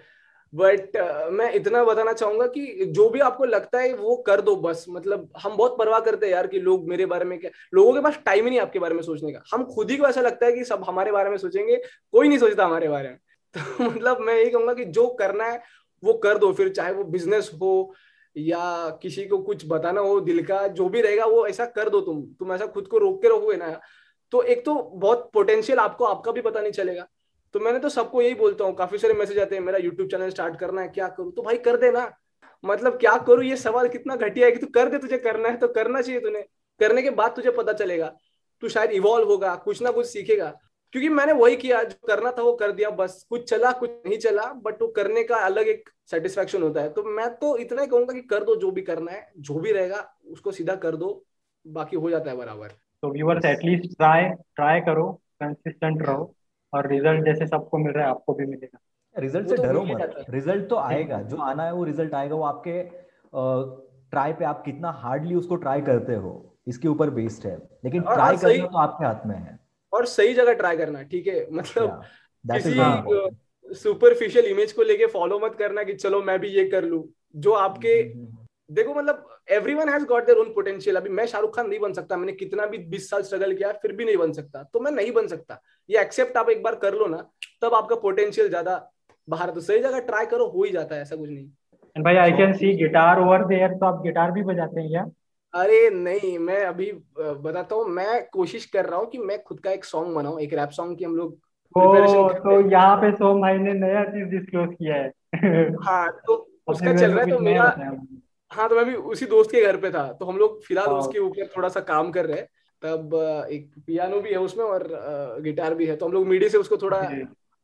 बट uh, मैं इतना बताना चाहूँगा कि जो भी आपको लगता है वो कर दो बस। मतलब हम बहुत परवाह करते हैं यार कि लोग मेरे बारे में क्या लोगों के पास टाइम ही नहीं आपके बारे में सोचने का। हम खुद ही को ऐसा लगता है कि सब हमारे बारे में सोचेंगे कोई नहीं सोचता हमारे बारे में। [laughs] तो मतलब मैं यही कहूँगा कि जो करना है वो कर दो फिर चाहे वो बिज़नेस हो या किसी को कुछ बताना हो दिल का जो भी रहेगा वो ऐसा कर दो तुम। तुम ऐसा खुद को रोक के रखोगे ना तो एक तो बहुत पोटेंशियल आपको, आपका भी पता नहीं चलेगा। तो मैंने तो सबको यही बोलता हूँ, काफ़ी सारे मैसेज आते हैं, मेरा यूट्यूब चैनल स्टार्ट करना है, क्या करूँ? तो भाई कर देना। मतलब क्या करूँ, ये सवाल कितना घटिया है कि तू कर दे, तुझे करना है तो करना चाहिए तूने। करने के बाद तुझे पता चलेगा। तू शायद इवॉल्व होगा, कुछ ना कुछ सीखेगा। क्योंकि मैंने वही किया, जो करना था वो कर दिया, बस। कुछ चला, कुछ नहीं चला बट वो करने का अलग एक सेटिस्फेक्शन होता है। तो मैं तो इतना ही कहूँगा कि कर दो, जो भी करना है, जो भी रहेगा, उसको सीधा कर दो, बाकी हो जाता है बराबर। तो viewers at least try try करो कंसिस्टेंट रहो और रिज़ल्ट जैसे सबको मिल रहा है आपको भी मिलेगा। रिज़ल्ट से तो डरो मत। रिज़ल्ट तो आएगा जो आना है वो रिज़ल्ट आएगा वो आपके ट्राई पे आप कितना हार्डली उसको ट्राई करते हो इसके ऊपर बेस्ड है। लेकिन ट्राई करना तो आपके हाथ में है। और सही जगह ट्राई करना ठीक है? मतलब किसी सुपरफिशियल इमेज को लेके फॉलो मत करना कि चलो मैं भी ये कर लू। जो आपके हम्म, हम्म, हम्म। देखो मतलब everyone has got their own potential अभी मैं शाहरुख खान नहीं बन सकता मैंने कितना भी 20 साल स्ट्रगल किया फिर भी नहीं बन सकता। तो मैं नहीं बन सकता। ये एक्सेप्ट आप एक बार कर लो ना तब आपका पोटेंशियल ज़्यादा बाहर तो सही जगह ट्राई करो हो ही जाता है ऐसा कुछ नहीं। एंड भाई I can see guitar over there तो आप गिटार भी बजाते हैं क्या? अरे नहीं मैं अभी बताता हूँ मैं कोशिश कर रहा हूँ कि मैं खुद का एक सॉन्ग बनाऊँ एक रैप सॉन्ग की हम लोग तो यहाँ पे सोम भाई ने नया चीज़ डिस्क्लोज किया है। हाँ तो उसका चल रहा है तो मेरा हाँ तो मैं भी उसी दोस्त के घर पे था तो हम लोग फ़िलहाल उसके ऊपर थोड़ा सा काम कर रहे हैं। तब एक पियानो भी है उसमें और गिटार भी है तो हम लोग मीडिया से उसको थोड़ा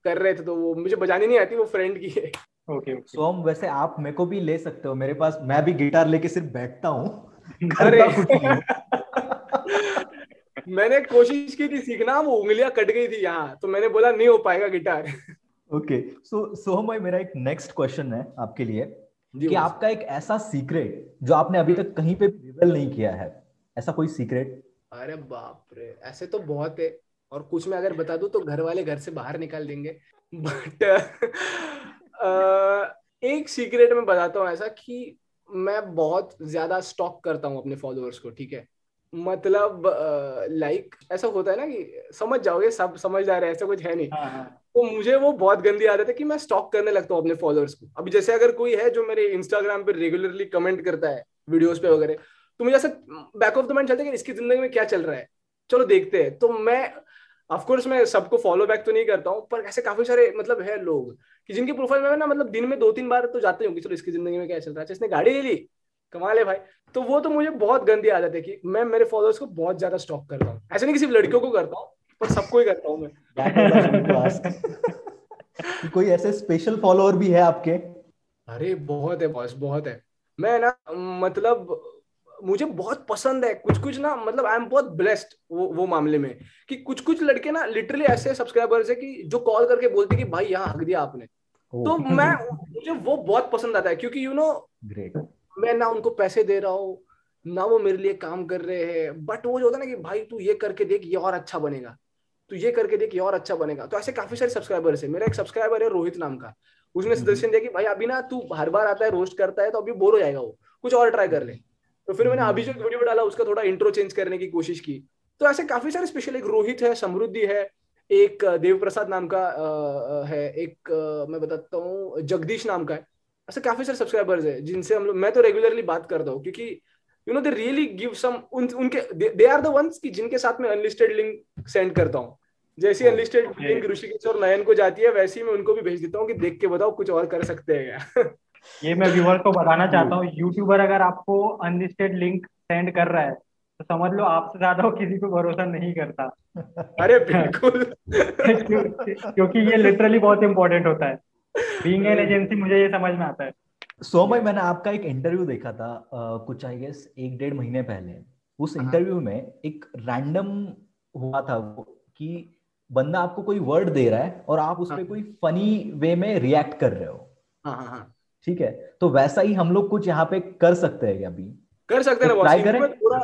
कर रहे थे तो वो मुझे बजानी नहीं आती वो फ्रेंड की है। ओके सो हम वैसे आप मेरे को भी ले सकते हो मेरे पास मैं भी गिटार लेके सिर्फ़ बैठता हूँ। [laughs] अरे। [laughs] मैंने कोशिश की थी सीखना वो उंगलियाँ कट गई थी यहाँ तो मैंने बोला नहीं हो पाएगा गिटार। ओके सो सोहम भाई मेरा एक नेक्स्ट क्वेश्चन है आपके लिए। कि आपका एक ऐसा सीक्रेट जो आपने अभी तक कहीं पे रिवील नहीं किया है। ऐसा कोई सीक्रेट अरे बाप रे ऐसे तो बहुत है। और कुछ मैं अगर बता दूँ तो घर वाले घर से बाहर निकाल देंगे। बट एक सीक्रेट में बताता हूँ ऐसा कि मैं बहुत ज़्यादा स्टॉक करता हूँ अपने फॉलोअर्स को ठीक है? मतलब लाइक ऐसा होता है ना कि समझ जाओगे सब समझदार है ऐसा कुछ है नहीं। हाँ, हाँ. तो मुझे वो बहुत गंदी आदत है कि मैं स्टॉक करने लगता हूँ अपने फॉलोअर्स को। अभी जैसे अगर कोई है जो मेरे इंस्टाग्राम पे रेगुलरली कमेंट करता है वीडियोस पे वगैरह तो मुझे ऐसा बैक ऑफ़ द माइंड चलता है कि इसकी ज़िंदगी में क्या चल रहा है। चलो देखते हैं। तो मैं ऑफकोर्स मैं सबको फॉलो बैक तो नहीं करता हूँ, पर ऐसे काफ़ी सारे मतलब है लोग कि जिनकी प्रोफ़ाइल में ना मतलब दिन में दो तीन बार तो जाते हूँ कि चलो इसकी ज़िंदगी में क्या चल रहा है। इसने गाड़ी ले ली, कमाल है भाई। तो वो तो मुझे बहुत गंदी आदत है कि मैं मेरे फॉलोअर्स को बहुत ज़्यादा स्टॉक करता हूँ। ऐसे नहीं कि सिर्फ़ लड़कियों को करता हूँ पर सबको ही करता हूँ मैं। कोई ऐसे स्पेशल फॉलोअर भी है आपके? अरे बहुत है बॉस बहुत है। मैं ना मतलब मुझे बहुत पसंद है। कुछ कुछ ना मतलब आई एम बहुत ब्लेस्ड वो वो मामले में। कि कुछ कुछ लड़के ना लिटरली ऐसे सब्सक्राइबर्स है कि जो कॉल करके बोलते कि भाई यहाँ हक दिया आपने। तो मैं मुझे वो बहुत पसंद आता है। क्योंकि यू नो ग्रेट मैं ना उनको पैसे दे रहा हूँ। ना वो मेरे लिए काम कर रहे हैं। बट वो जो होता है ना कि भाई तू ये करके देख ये और अच्छा बनेगा। तू ये करके देख ये और अच्छा बनेगा। तो ऐसे काफ़ी सारे सब्सक्राइबर्स है। मेरा एक सब्सक्राइबर है रोहित नाम का। उसने सजेशन दिया कि भाई अभी ना तू हर बार आता है रोस्ट करता है तो अभी बोर हो जाएगा वो। कुछ और ट्राई कर ले। तो फिर मैंने हम्म। अभी जो वीडियो डाला उसका थोड़ा इंट्रो चेंज करने की कोशिश की। तो ऐसे काफ़ी सारे स्पेशल एक रोहित है समृद्धि है एक देव प्रसाद नाम का है एक मैं बताता हूँ जगदीश नाम का है। ऐसे काफ़ी सारे सब्सक्राइबर्स है जिनसे हम लोग मैं तो रेगुलरली बात करता हूँ क्योंकि you know they really give some उनके दे आर द वंस की जिनके साथ मैं अनलिस्टेड लिंक सेंड करता हूँ। जैसी अनलिस्टेड लिंक ऋषिकेश और नयन को जाती है वैसे ही मैं उनको भी भेज देता हूँ कि देख के बताओ कुछ और कर सकते हैं ये मैं व्यूअर को बताना [laughs] चाहता हूँ यूट्यूबर अगर आपको अनलिस्टेड लिंक सेंड कर रहा है तो समझ लो आपसे ज़्यादा वो किसी को भरोसा नहीं करता। [laughs] अरे बिल्कुल। [laughs] क्योंकि ये लिटरली बहुत इंपॉर्टेंट होता है। बीइंग एन एजेंसी मुझे ये समझ में आता है। सो so, भाई मैंने आपका एक इंटरव्यू देखा था uh, कुछ आई गेस एक डेढ़ महीने पहले। उस इंटरव्यू हाँ। में एक रैंडम हुआ था कि बंदा आपको कोई वर्ड दे रहा है और आप उस पर हाँ। कोई फनी वे में रिएक्ट कर रहे हो। हाँ ठीक है? तो वैसा ही हम लोग कुछ यहाँ पे कर सकते हैं अभी? कर सकते हैं ट्राई करें? थोड़ा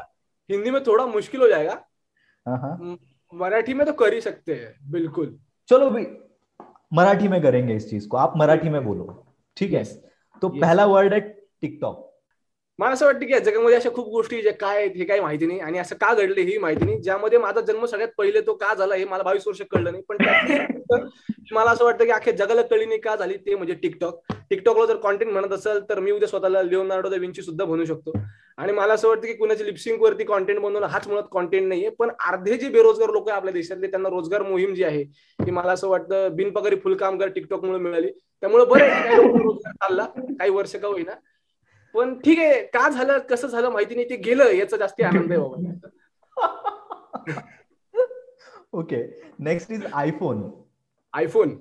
हिंदी में थोड़ा मुश्किल हो जाएगा। मराठी में तो कर ही सकते हैं बिल्कुल। चलो भाई मराठी में करेंगे इस चीज़ को। आप मराठी में बोलो। ठीक है? तो पहला वर्ड है टिकटॉक मला असं वाटतं की या जगामध्ये अशा खूप गोष्टी ज्या काय आहेत हे काही माहिती नाही आणि असं का घडले ही माहिती नाही. ज्यामध्ये माझा जन्म सगळ्यात पहिले तो का झाला हे मला बावीस वर्ष कळलं नाही. पण मला असं वाटतं की अख्या जगाला कळली नाही का झाली ते म्हणजे टिकटॉक टिकटॉकला जर कॉन्टेंट म्हणत असेल तर मी उद्या स्वतःला लिओनार्डो द विंची सुद्धा बनू शकतो. आणि मला असं वाटतं की कुणाची लिपसिंग वरती कॉन्टेंट बनवणं हाच मुळात कॉन्टेंट नाहीये. पण अर्धे जे बेरोजगार लोक आहे आपल्या देशातले त्यांना रोजगार मोहीम जी आहे ती मला असं वाटतं बिनपगारी फुल कामगार टिकटॉकमुळे मिळाली. त्यामुळे बरं काही रोजगार चालला काही वर्ष का होईना. पण ठीक आहे का झालं कसं झालं माहिती नाही ते गेलं याचा जास्ती आनंद आहे बाबा. Okay next is iPhone iPhone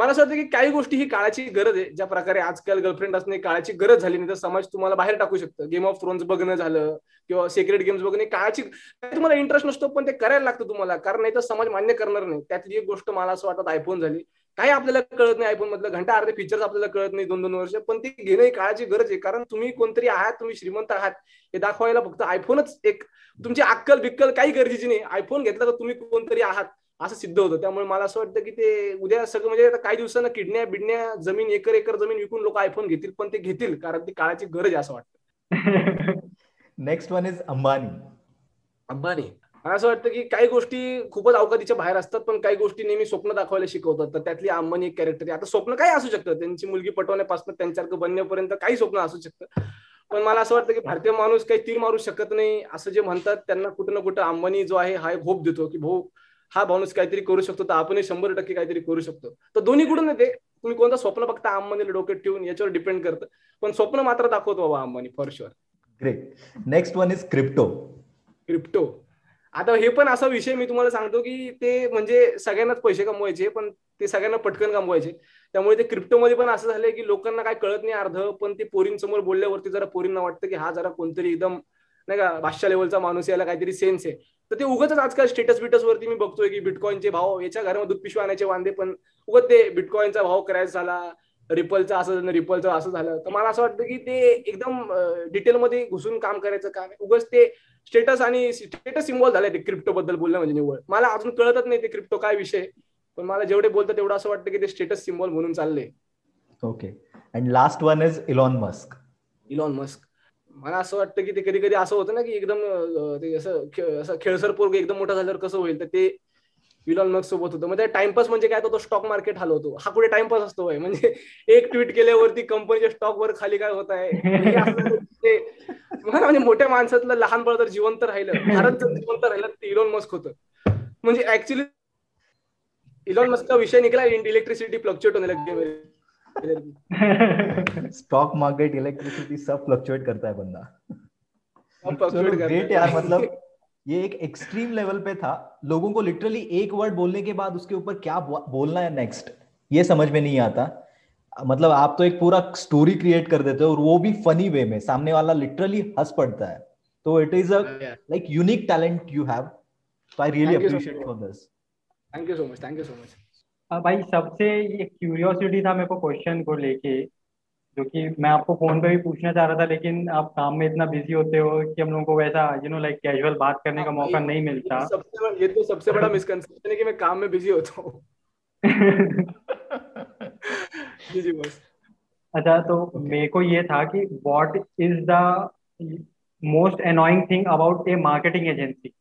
मला असं वाटतं की काही गोष्टी ही काळाची गरज आहे. ज्या प्रकारे आजकाल गर्लफ्रेंड असणे काळाची गरज झाली नाही तर समाज तुम्हाला बाहेर टाकू शकतं. गेम ऑफ थ्रोन्स बघणं झालं किंवा सिक्रेट गेम्स बघणे काळाची तुम्हाला इंटरेस्ट नसतो पण ते करायला लागतं तुम्हाला. कारण नाही तर समाज मान्य करणार नाही. त्यातली एक गोष्ट मला असं वाटत आयफोन झाली. काही आपल्याला कळत नाही आयफोन मधलं. घंटा अर्धे फीचर्स आपल्याला कळत नाही दोन दोन वर्ष. पण ते घेणं ही काळाची गरज आहे. कारण तुम्ही कोणतरी आहात तुम्ही श्रीमंत आहात. हे दाखवायला फक्त आयफोनच एक तुमची अक्कल बिक्कल काही गरजेची नाही. आयफोन घेतला तर तुम्ही कोणतरी आहात. असं सिद्ध होतं. त्यामुळे मला असं वाटतं की ते उद्या सगळं म्हणजे काही दिवसांना किडण्या बिडण्या जमीन एकर एकर जमीन विकून लोक आयफोन घेतील पण ते घेतील कारण ती काळाची गरज आहे असं वाटतं. Next one is Ambani. Ambani. मला असं वाटतं की काही गोष्टी खूपच अवकातीच्या बाहेर असतात पण काही गोष्टी नेहमी स्वप्न दाखवायला शिकवतात. तर त्यातली अंबानी एक कॅरेक्टर आहे. आता स्वप्न काय असू शकतं. त्यांची मुलगी पटवण्यापासून त्यांच्यासारखं बनण्यापर्यंत काही स्वप्न असू शकतं. पण मला असं वाटतं की भारतीय माणूस काही तीर मारू शकत नाही असं जे म्हणतात त्यांना कुठं ना कुठं अंबानी जो आहे हा एक होप देतो की भाऊ हा माणूस काहीतरी करू शकतो तर आपणही शंभर टक्के काहीतरी करू शकतो. तर दोन्ही कुठून येते? तुम्ही कोणतं स्वप्न बघता अंबानीला डोक्यात ठेवून याच्यावर डिपेंड करतं. पण स्वप्न मात्र दाखवतो बाबा Ambani for sure great next one is crypto crypto आता हे पण असा विषय मी तुम्हाला सांगतो की ते म्हणजे सगळ्यांनाच पैसे कमवायचे पण ते सगळ्यांना पटकन कमवायचे. त्यामुळे ते क्रिप्टोमध्ये पण असं झालंय की लोकांना काय कळत नाही अर्ध पण ते पोरींसमोर बोलल्यावरती जरा पोरींना वाटतं की हा जरा कोणतरी एकदम नाही का बादशा लेवलचा माणूस याला काहीतरी सेन्स आहे. तर ते उगतच आजकाल स्टेटस बिटस वरती मी बघतोय की बिटकॉईनचे भाव याच्या घरामध्ये दूध पिशवी आणायचे वांदे पण उगत ते बिटकॉईनचा भाव करायचा झाला रिपलचा असं झालं रिपलचं असं झालं. तर मला असं वाटतं की ते एकदम डिटेलमध्ये घुसून काम करायचं काम उगच ते स्टेटस आणि स्टेटस सिम्बॉल झालंय ते क्रिप्टो बद्दल बोलणं म्हणजे निवड मला अजून कळतच नाही ते क्रिप्टो काय विषय. पण मला जेवढे बोलतात तेवढं असं वाटतं की ते स्टेटस सिम्बॉल म्हणून चालले okay and last one is Elon Musk Elon Musk मला असं वाटतं की ते कधी कधी असं होतं ना की एकदम ते असं असं खेळसर पोरग एकदम मोठा झाल्यावर कसं होईल तर ते विलॉन मग सोबत होतं. म्हणजे टाइमपास म्हणजे काय तो स्टॉक मार्केट हलवतो. हा कुठे टाइमपास असतो म्हणजे एक ट्विट केल्यावरती कंपनीच्या स्टॉक वर खाली काय होत आहे? म्हणजे, म्हणजे, म्हणजे मोठ्या माणसातलं लहान बळ जर जिवंत राहिलं. भारत जर जिवंत राहिलं ते इलॉन मस्क होतं. म्हणजे ऍक्च्युली इलॉन मस्कचा विषय निघाला इलेक्ट्रिसिटी फ्लक्च्युएट होने स्टॉक मार्केट इलेक्ट्रिसिटी सब फ्लक्चुएट करता है बंदा। ग्रेट यार मतलब ये एक एक्सट्रीम लेवल पे था। लोगों को लिटरली एक वर्ड बोलने के बाद उसके ऊपर क्या बोलना है नेक्स्ट ये समझ में नहीं आता। मतलब आप तो एक पूरा स्टोरी क्रिएट कर देते हो और वो भी फनी वे में। सामने वाला लिटरली हंस पड़ता है। तो it is a like unique talent you have so I really appreciate for this thank you so much thank you so much भाई सबसे ये क्यूरियोसिटी था मेरे को क्वेश्चन को लेके जो कि मैं आपको फ़ोन पे भी पूछना चाह रहा था लेकिन आप काम में इतना बिज़ी होते हो कि हम लोगों को वैसा यू नो लाइक कैजुअल बात करने का हाँ, मौका नहीं मिलता ये तो सबसे ये तो सबसे बड़ा मिसकंसेप्शन है कि मैं काम में बिज़ी होता हूँ। [laughs] जी जी बस। अच्छा तो मेरे को ये था कि what is the most annoying thing about a marketing agency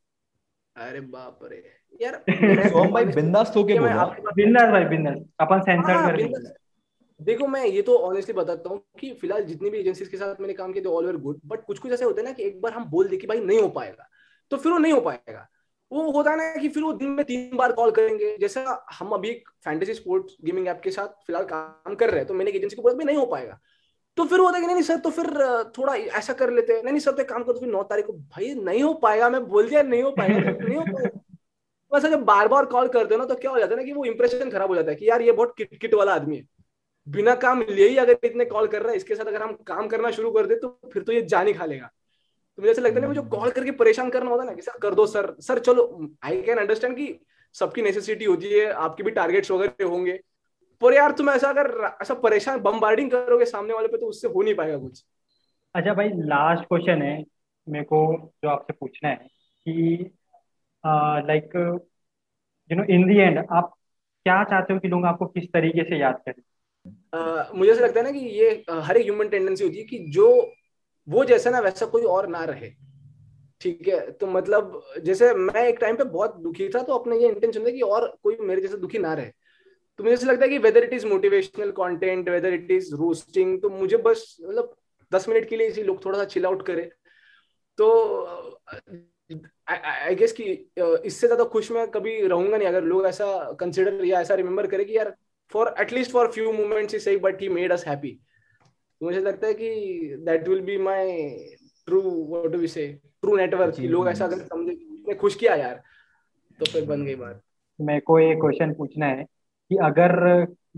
अरे बाप रे। यार [laughs] सोम भाई बिंदास हो। बोलो बिंदास भाई बिंदास। अपन सेंसर कर देखो मैं ये तो ऑनेस्टली बताता हूँ कि फ़िलहाल जितनी भी एजेंसीज के साथ मैंने काम किया ऑल ओवर गुड बट कुछ कुछ ऐसे होते हैं ना कि एक बार हम बोल दे कि भाई नहीं हो पाएगा तो फिर वो नहीं हो पाएगा। वो होता है ना कि फिर वो दिन में तीन बार कॉल करेंगे। जैसा हम अभी एक फैंटेसी स्पोर्ट्स गेमिंग ऐप के साथ फ़िलहाल काम कर रहे हैं तो मैंने एक एजेंसी को बोला भी नहीं हो पाएगा। तो फिर होता है कि नहीं सर तो फिर थोड़ा ऐसा कर लेते हैं। नहीं नहीं सर तो काम करो फिर नौ तारीख को भाई नहीं हो पाएगा मैं बोल दिया नहीं हो पाएगा तो नहीं हो पाएगा। वैसा जब बार बार कॉल करते हो ना तो क्या हो जाता है ना कि वो इंप्रेशन खराब हो जाता है कि यार ये बहुत किट किट वाला आदमी है। बिना काम लिए ही अगर इतने कॉल कर रहा है इसके साथ अगर हम काम करना शुरू कर दे तो फिर तो ये जान ही खा लेगा। तो मुझे ऐसा लगता है ना जो कॉल करके परेशान करना होता है ना कि सर कर दो सर सर चलो आई कैन अंडरस्टैंड कि सबकी नेसेसिटी होती है आपके भी टारगेट्स वगैरह होंगे। पर यार तुम ऐसा अगर ऐसा परेशान बम्बार्डिंग करोगे सामने वाले पे तो उससे हो नहीं पाएगा कुछ। अच्छा भाई लास्ट क्वेश्चन है मेरे को जो आपसे पूछना है कि like you know in the end आप क्या चाहते हो कि लोग आपको किस तरीके से याद करें? uh, मुझे ऐसा लगता है ना कि ये uh, हर एक ह्यूमन टेंडेंसी होती है कि जो वो जैसा ना वैसा कोई और ना रहे। ठीक है? तो मतलब जैसे मैं एक टाइम पे बहुत दुखी था तो अपने ये इंटेंशन था कि और कोई मेरे जैसे दुखी ना रहे। तो मुझे ऐसा लगता है कि whether it is motivational content whether it is roasting तो मुझे बस मतलब दस मिनट के लिए इसी लोग थोड़ा सा चिल आउट करे। तो आई गेस कि इससे ज़्यादा खुश मैं कभी रहूँगा नहीं। अगर लोग ऐसा कंसिडर या ऐसा रिमेम्बर करे कि यार for at least for few moments ही सही but he made us happy मुझे लगता है कि that will be my true what do we say true network कि लोग ऐसा अगर समझे मैं खुश किया यार तो फिर बन गई बात। मेरे को एक क्वेश्चन पूछना है कि अगर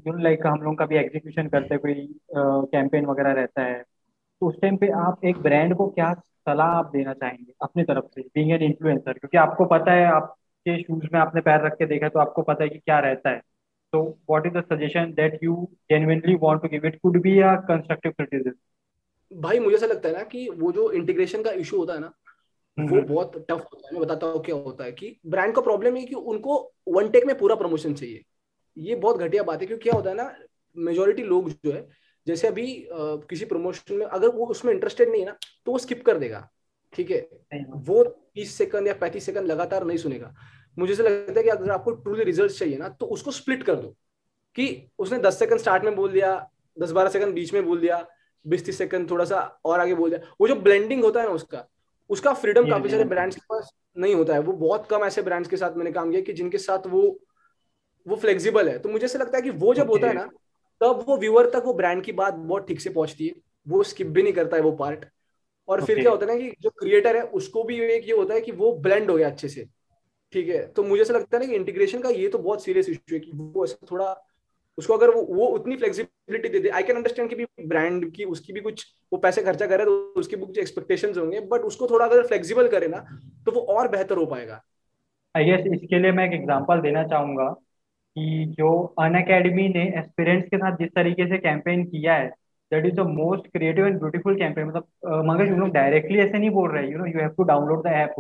यू लाइक हम लोग कभी एग्जीक्यूशन करते कोई कैंपेन वगैरह रहता है तो उस टाइम पे आप एक ब्रांड को क्या सलाह आप देना चाहेंगे अपनी तरफ़ से बीइंग एन इन्फ्लुएंसर क्योंकि आपको पता है आपके शूज़ में आपने पैर रख के देखा तो आपको पता है कि क्या रहता है So what is the suggestion that you genuinely want to give? It could be a constructive criticism. भाई मुझे ऐसा लगता है ना कि वो जो इंटीग्रेशन का इशू होता है ना वो हम्म। बहुत टफ होता है मैं बताता हूँ क्या होता है कि ब्रांड का प्रॉब्लम है कि उनको वन टेक में पूरा प्रमोशन चाहिए ये बहुत घटिया बात है क्योंकि क्या होता है ना मेजोरिटी लोग जो है जैसे अभी आ, किसी प्रमोशन में अगर वो उसमें इंटरेस्टेड नहीं है ना तो वो स्किप कर देगा। ठीक है? वो तीस सेकंड या पैंतीस सेकंड लगातार नहीं सुनेगा। मुझे से लगता है कि अगर आपको ट्रूली रिज़ल्ट चाहिए ना तो उसको स्प्लिट कर दो। कि उसने दस सेकंड स्टार्ट में बोल दिया दस बारह सेकंड बीच में बोल दिया बीस तीस सेकंड थोड़ा सा और आगे बोल दिया। वो जो ब्लेंडिंग होता है ना उसका उसका फ्रीडम काफ़ी सारे ब्रांड्स के पास नहीं होता है। वो बहुत कम ऐसे ब्रांड्स के साथ मैंने काम किया कि जिनके साथ वो वो फ्लेक्सिबल है। तो मुझे ऐसा लगता है कि वो जब होता है ना तब वो व्यूअर तक वो ब्रांड की बात बहुत ठीक से पहुँचती है। वो स्किप भी नहीं करता है वो पार्ट और okay. फिर क्या होता है ना कि जो क्रिएटर है उसको भी एक ये होता है कि वो ब्लेंड हो गया अच्छे से। ठीक है? तो मुझे ऐसा लगता है ना कि इंटीग्रेशन का ये तो बहुत सीरियस इशू है कि वो ऐसा थोड़ा उसको अगर वो वो उतनी फ्लेक्सिबिलिटी दे दे। आई कैन अंडरस्टैंड कि भी ब्रांड की उसकी भी कुछ वो पैसे खर्चा करे तो उसकी भी कुछ एक्सपेक्टेशंस होंगे बट उसको थोड़ा अगर फ्लेक्सिबल करे ना तो वो और बेहतर हो पाएगा। आई गेस इसके लिए मैं एक एग्जांपल देना चाहूँगा। कि जो अन अकेडमी ने एस्पिरेंट्स के साथ जिस तरीके से कैंपेन किया है that is the most creative and beautiful campaign मतलब मगर यू लोग डायरेक्टली ऐसे नहीं बोल रहे you know you have to download the app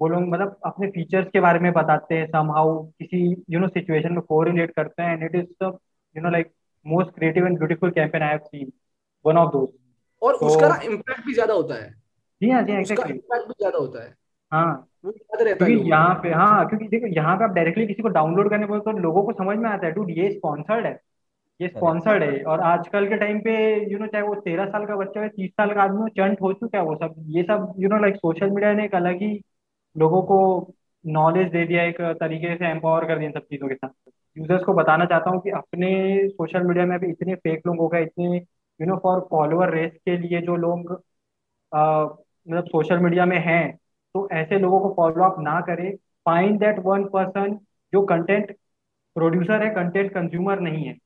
वो लोग मतलब अपने फीचर्स के बारे में बताते हैं समहाउ किसी यू नो सिचुएशन में कोरिलेट करते हैं and it is the you know like most creative and beautiful campaign I have seen one of those और तो- उसका इम्पैक्ट भी ज़्यादा होता है। जी हाँ जी हाँ एग्जैक्टली इम्पैक्ट भी ज़्यादा होता है। हाँ। वो याद रहता है क्योंकि लोगों को। यहाँ पे हाँ क्योंकि देखो यहाँ पे आप डायरेक्टली किसी को डाउनलोड करने बोलते हो तो लोगों को समझ में आता है डूड ये स्पॉन्सर्ड है। ये स्पॉन्सर्ड है। और आजकल के टाइम पे यू नो चाहे वो तेरह साल का बच्चा हो तीस साल का आदमी हो चंट हो चुका है वो सब। ये सब you know like social media ने एक अलग ही लोगों को नॉलेज दे दिया एक तरीके से एम्पावर कर दिया इन सब चीज़ों के साथ। यूज़र्स को बताना चाहता हूँ कि अपने सोशल मीडिया में अभी इतने फेक लोग हो गए इतने you know for follower race के लिए जो लोग अ, मतलब सोशल मीडिया में हैं तो ऐसे लोगों को फॉलो अप ना करें। फाइंड दैट वन पर्सन जो कंटेंट प्रोड्यूसर है कंटेंट कंज्यूमर नहीं है।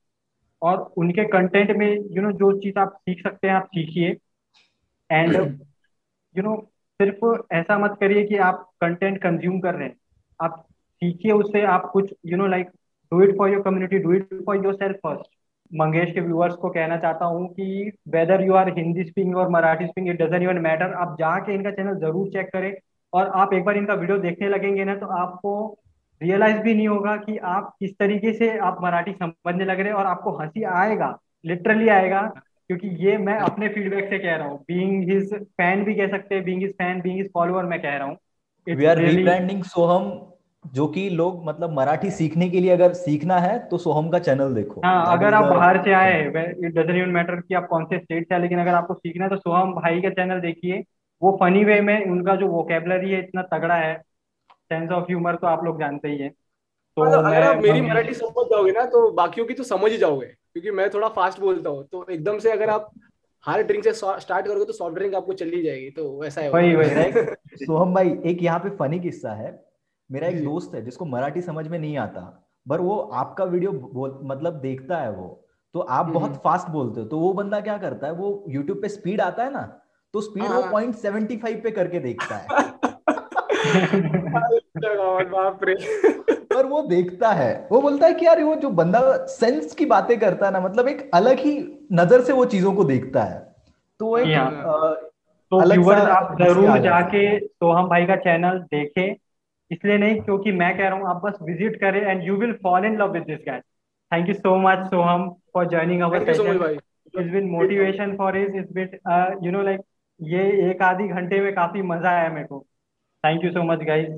और उनके कंटेंट में यू नो जो चीज़ आप सीख सकते हैं, आप सीखिए। एंड यू नो सिर्फ़ ऐसा मत करिए कि आप कंटेंट कंज्यूम कर रहे हैं। आप सीखिए उससे, आप कुछ you know like do it for your community do it for your self first Mangesh के व्यूअर्स को कहना चाहता हूँ कि whether you are Hindi speaking और Marathi speaking it doesn't even matter आप जाके इनका चैनल ज़रूर चेक करें। और आप एक बार इनका वीडियो देखने लगेंगे ना तो आपको रियलाइज़ भी नहीं होगा कि आप किस तरीके से आप मराठी समझने लग रहे हैं और आपको हँसी आएगा लिटरली आएगा क्योंकि ये मैं अपने फीडबैक से कह रहा हूँ। बीइंग हिज फ़ैन भी कह सकते हैं being his fan being his follower मैं कह रहा हूँ। वी आर रीब्रांडिंग सोहम जो कि लोग मतलब मराठी सीखने के लिए अगर सीखना है तो सोहम का चैनल देखो। हाँ अगर आप बाहर से आए इट डजंट इवन मैटर कि आप कौन से स्टेट से आए लेकिन अगर आपको सीखना है तो सोहम भाई का चैनल देखिए। वो फनी वे में उनका जो वोकेबलरी है इतना तगड़ा है। सेंस ऑफ़ ह्यूमर तो आप लोग जानते ही है। तो मतलब अगर आप मेरी मैं मराठी समझ जाओगे ना तो बाकियों की तो समझ ही जाओगे क्योंकि मैं थोड़ा फास्ट बोलता हूँ। तो एकदम से अगर आप हार्ड ड्रिंक से स्टार्ट करोगे तो सॉफ्ट ड्रिंक आपको चली जाएगी तो वैसा है वही वही राइट [laughs] सोहम भाई एक यहाँ पे फनी किस्सा है। मेरा एक जी। दोस्त है जिसको मराठी समझ में नहीं आता पर वो आपका वीडियो बोल मतलब देखता है वो। तो आप बहुत हम्म। फास्ट बोलते हो तो वो बंदा क्या करता है वो यूट्यूब पे स्पीड आता है ना तो स्पीड वो हाँ। पॉइंट सेवेंटी फाइव पे करके देखता है। बाप रे। पर वो देखता है। वो बोलता है कि यार वो जो बंदा सेंस की बातें करता है ना मतलब एक अलग ही नज़र से वो चीज़ों को देखता है। तो एक. अ, तो अलग सा आप ज़रूर। जाके सोहम भाई का चैनल देखें। इसलिए नहीं क्योंकि मैं कह रहा हूँ आप बस विज़िट करें and you will fall in love with this guy thank you so much Soham for joining our session it's been motivation for is it's bit you know like ये एक आधी घंटे में काफ़ी मज़ा आया मेरे को। Thank you so much guys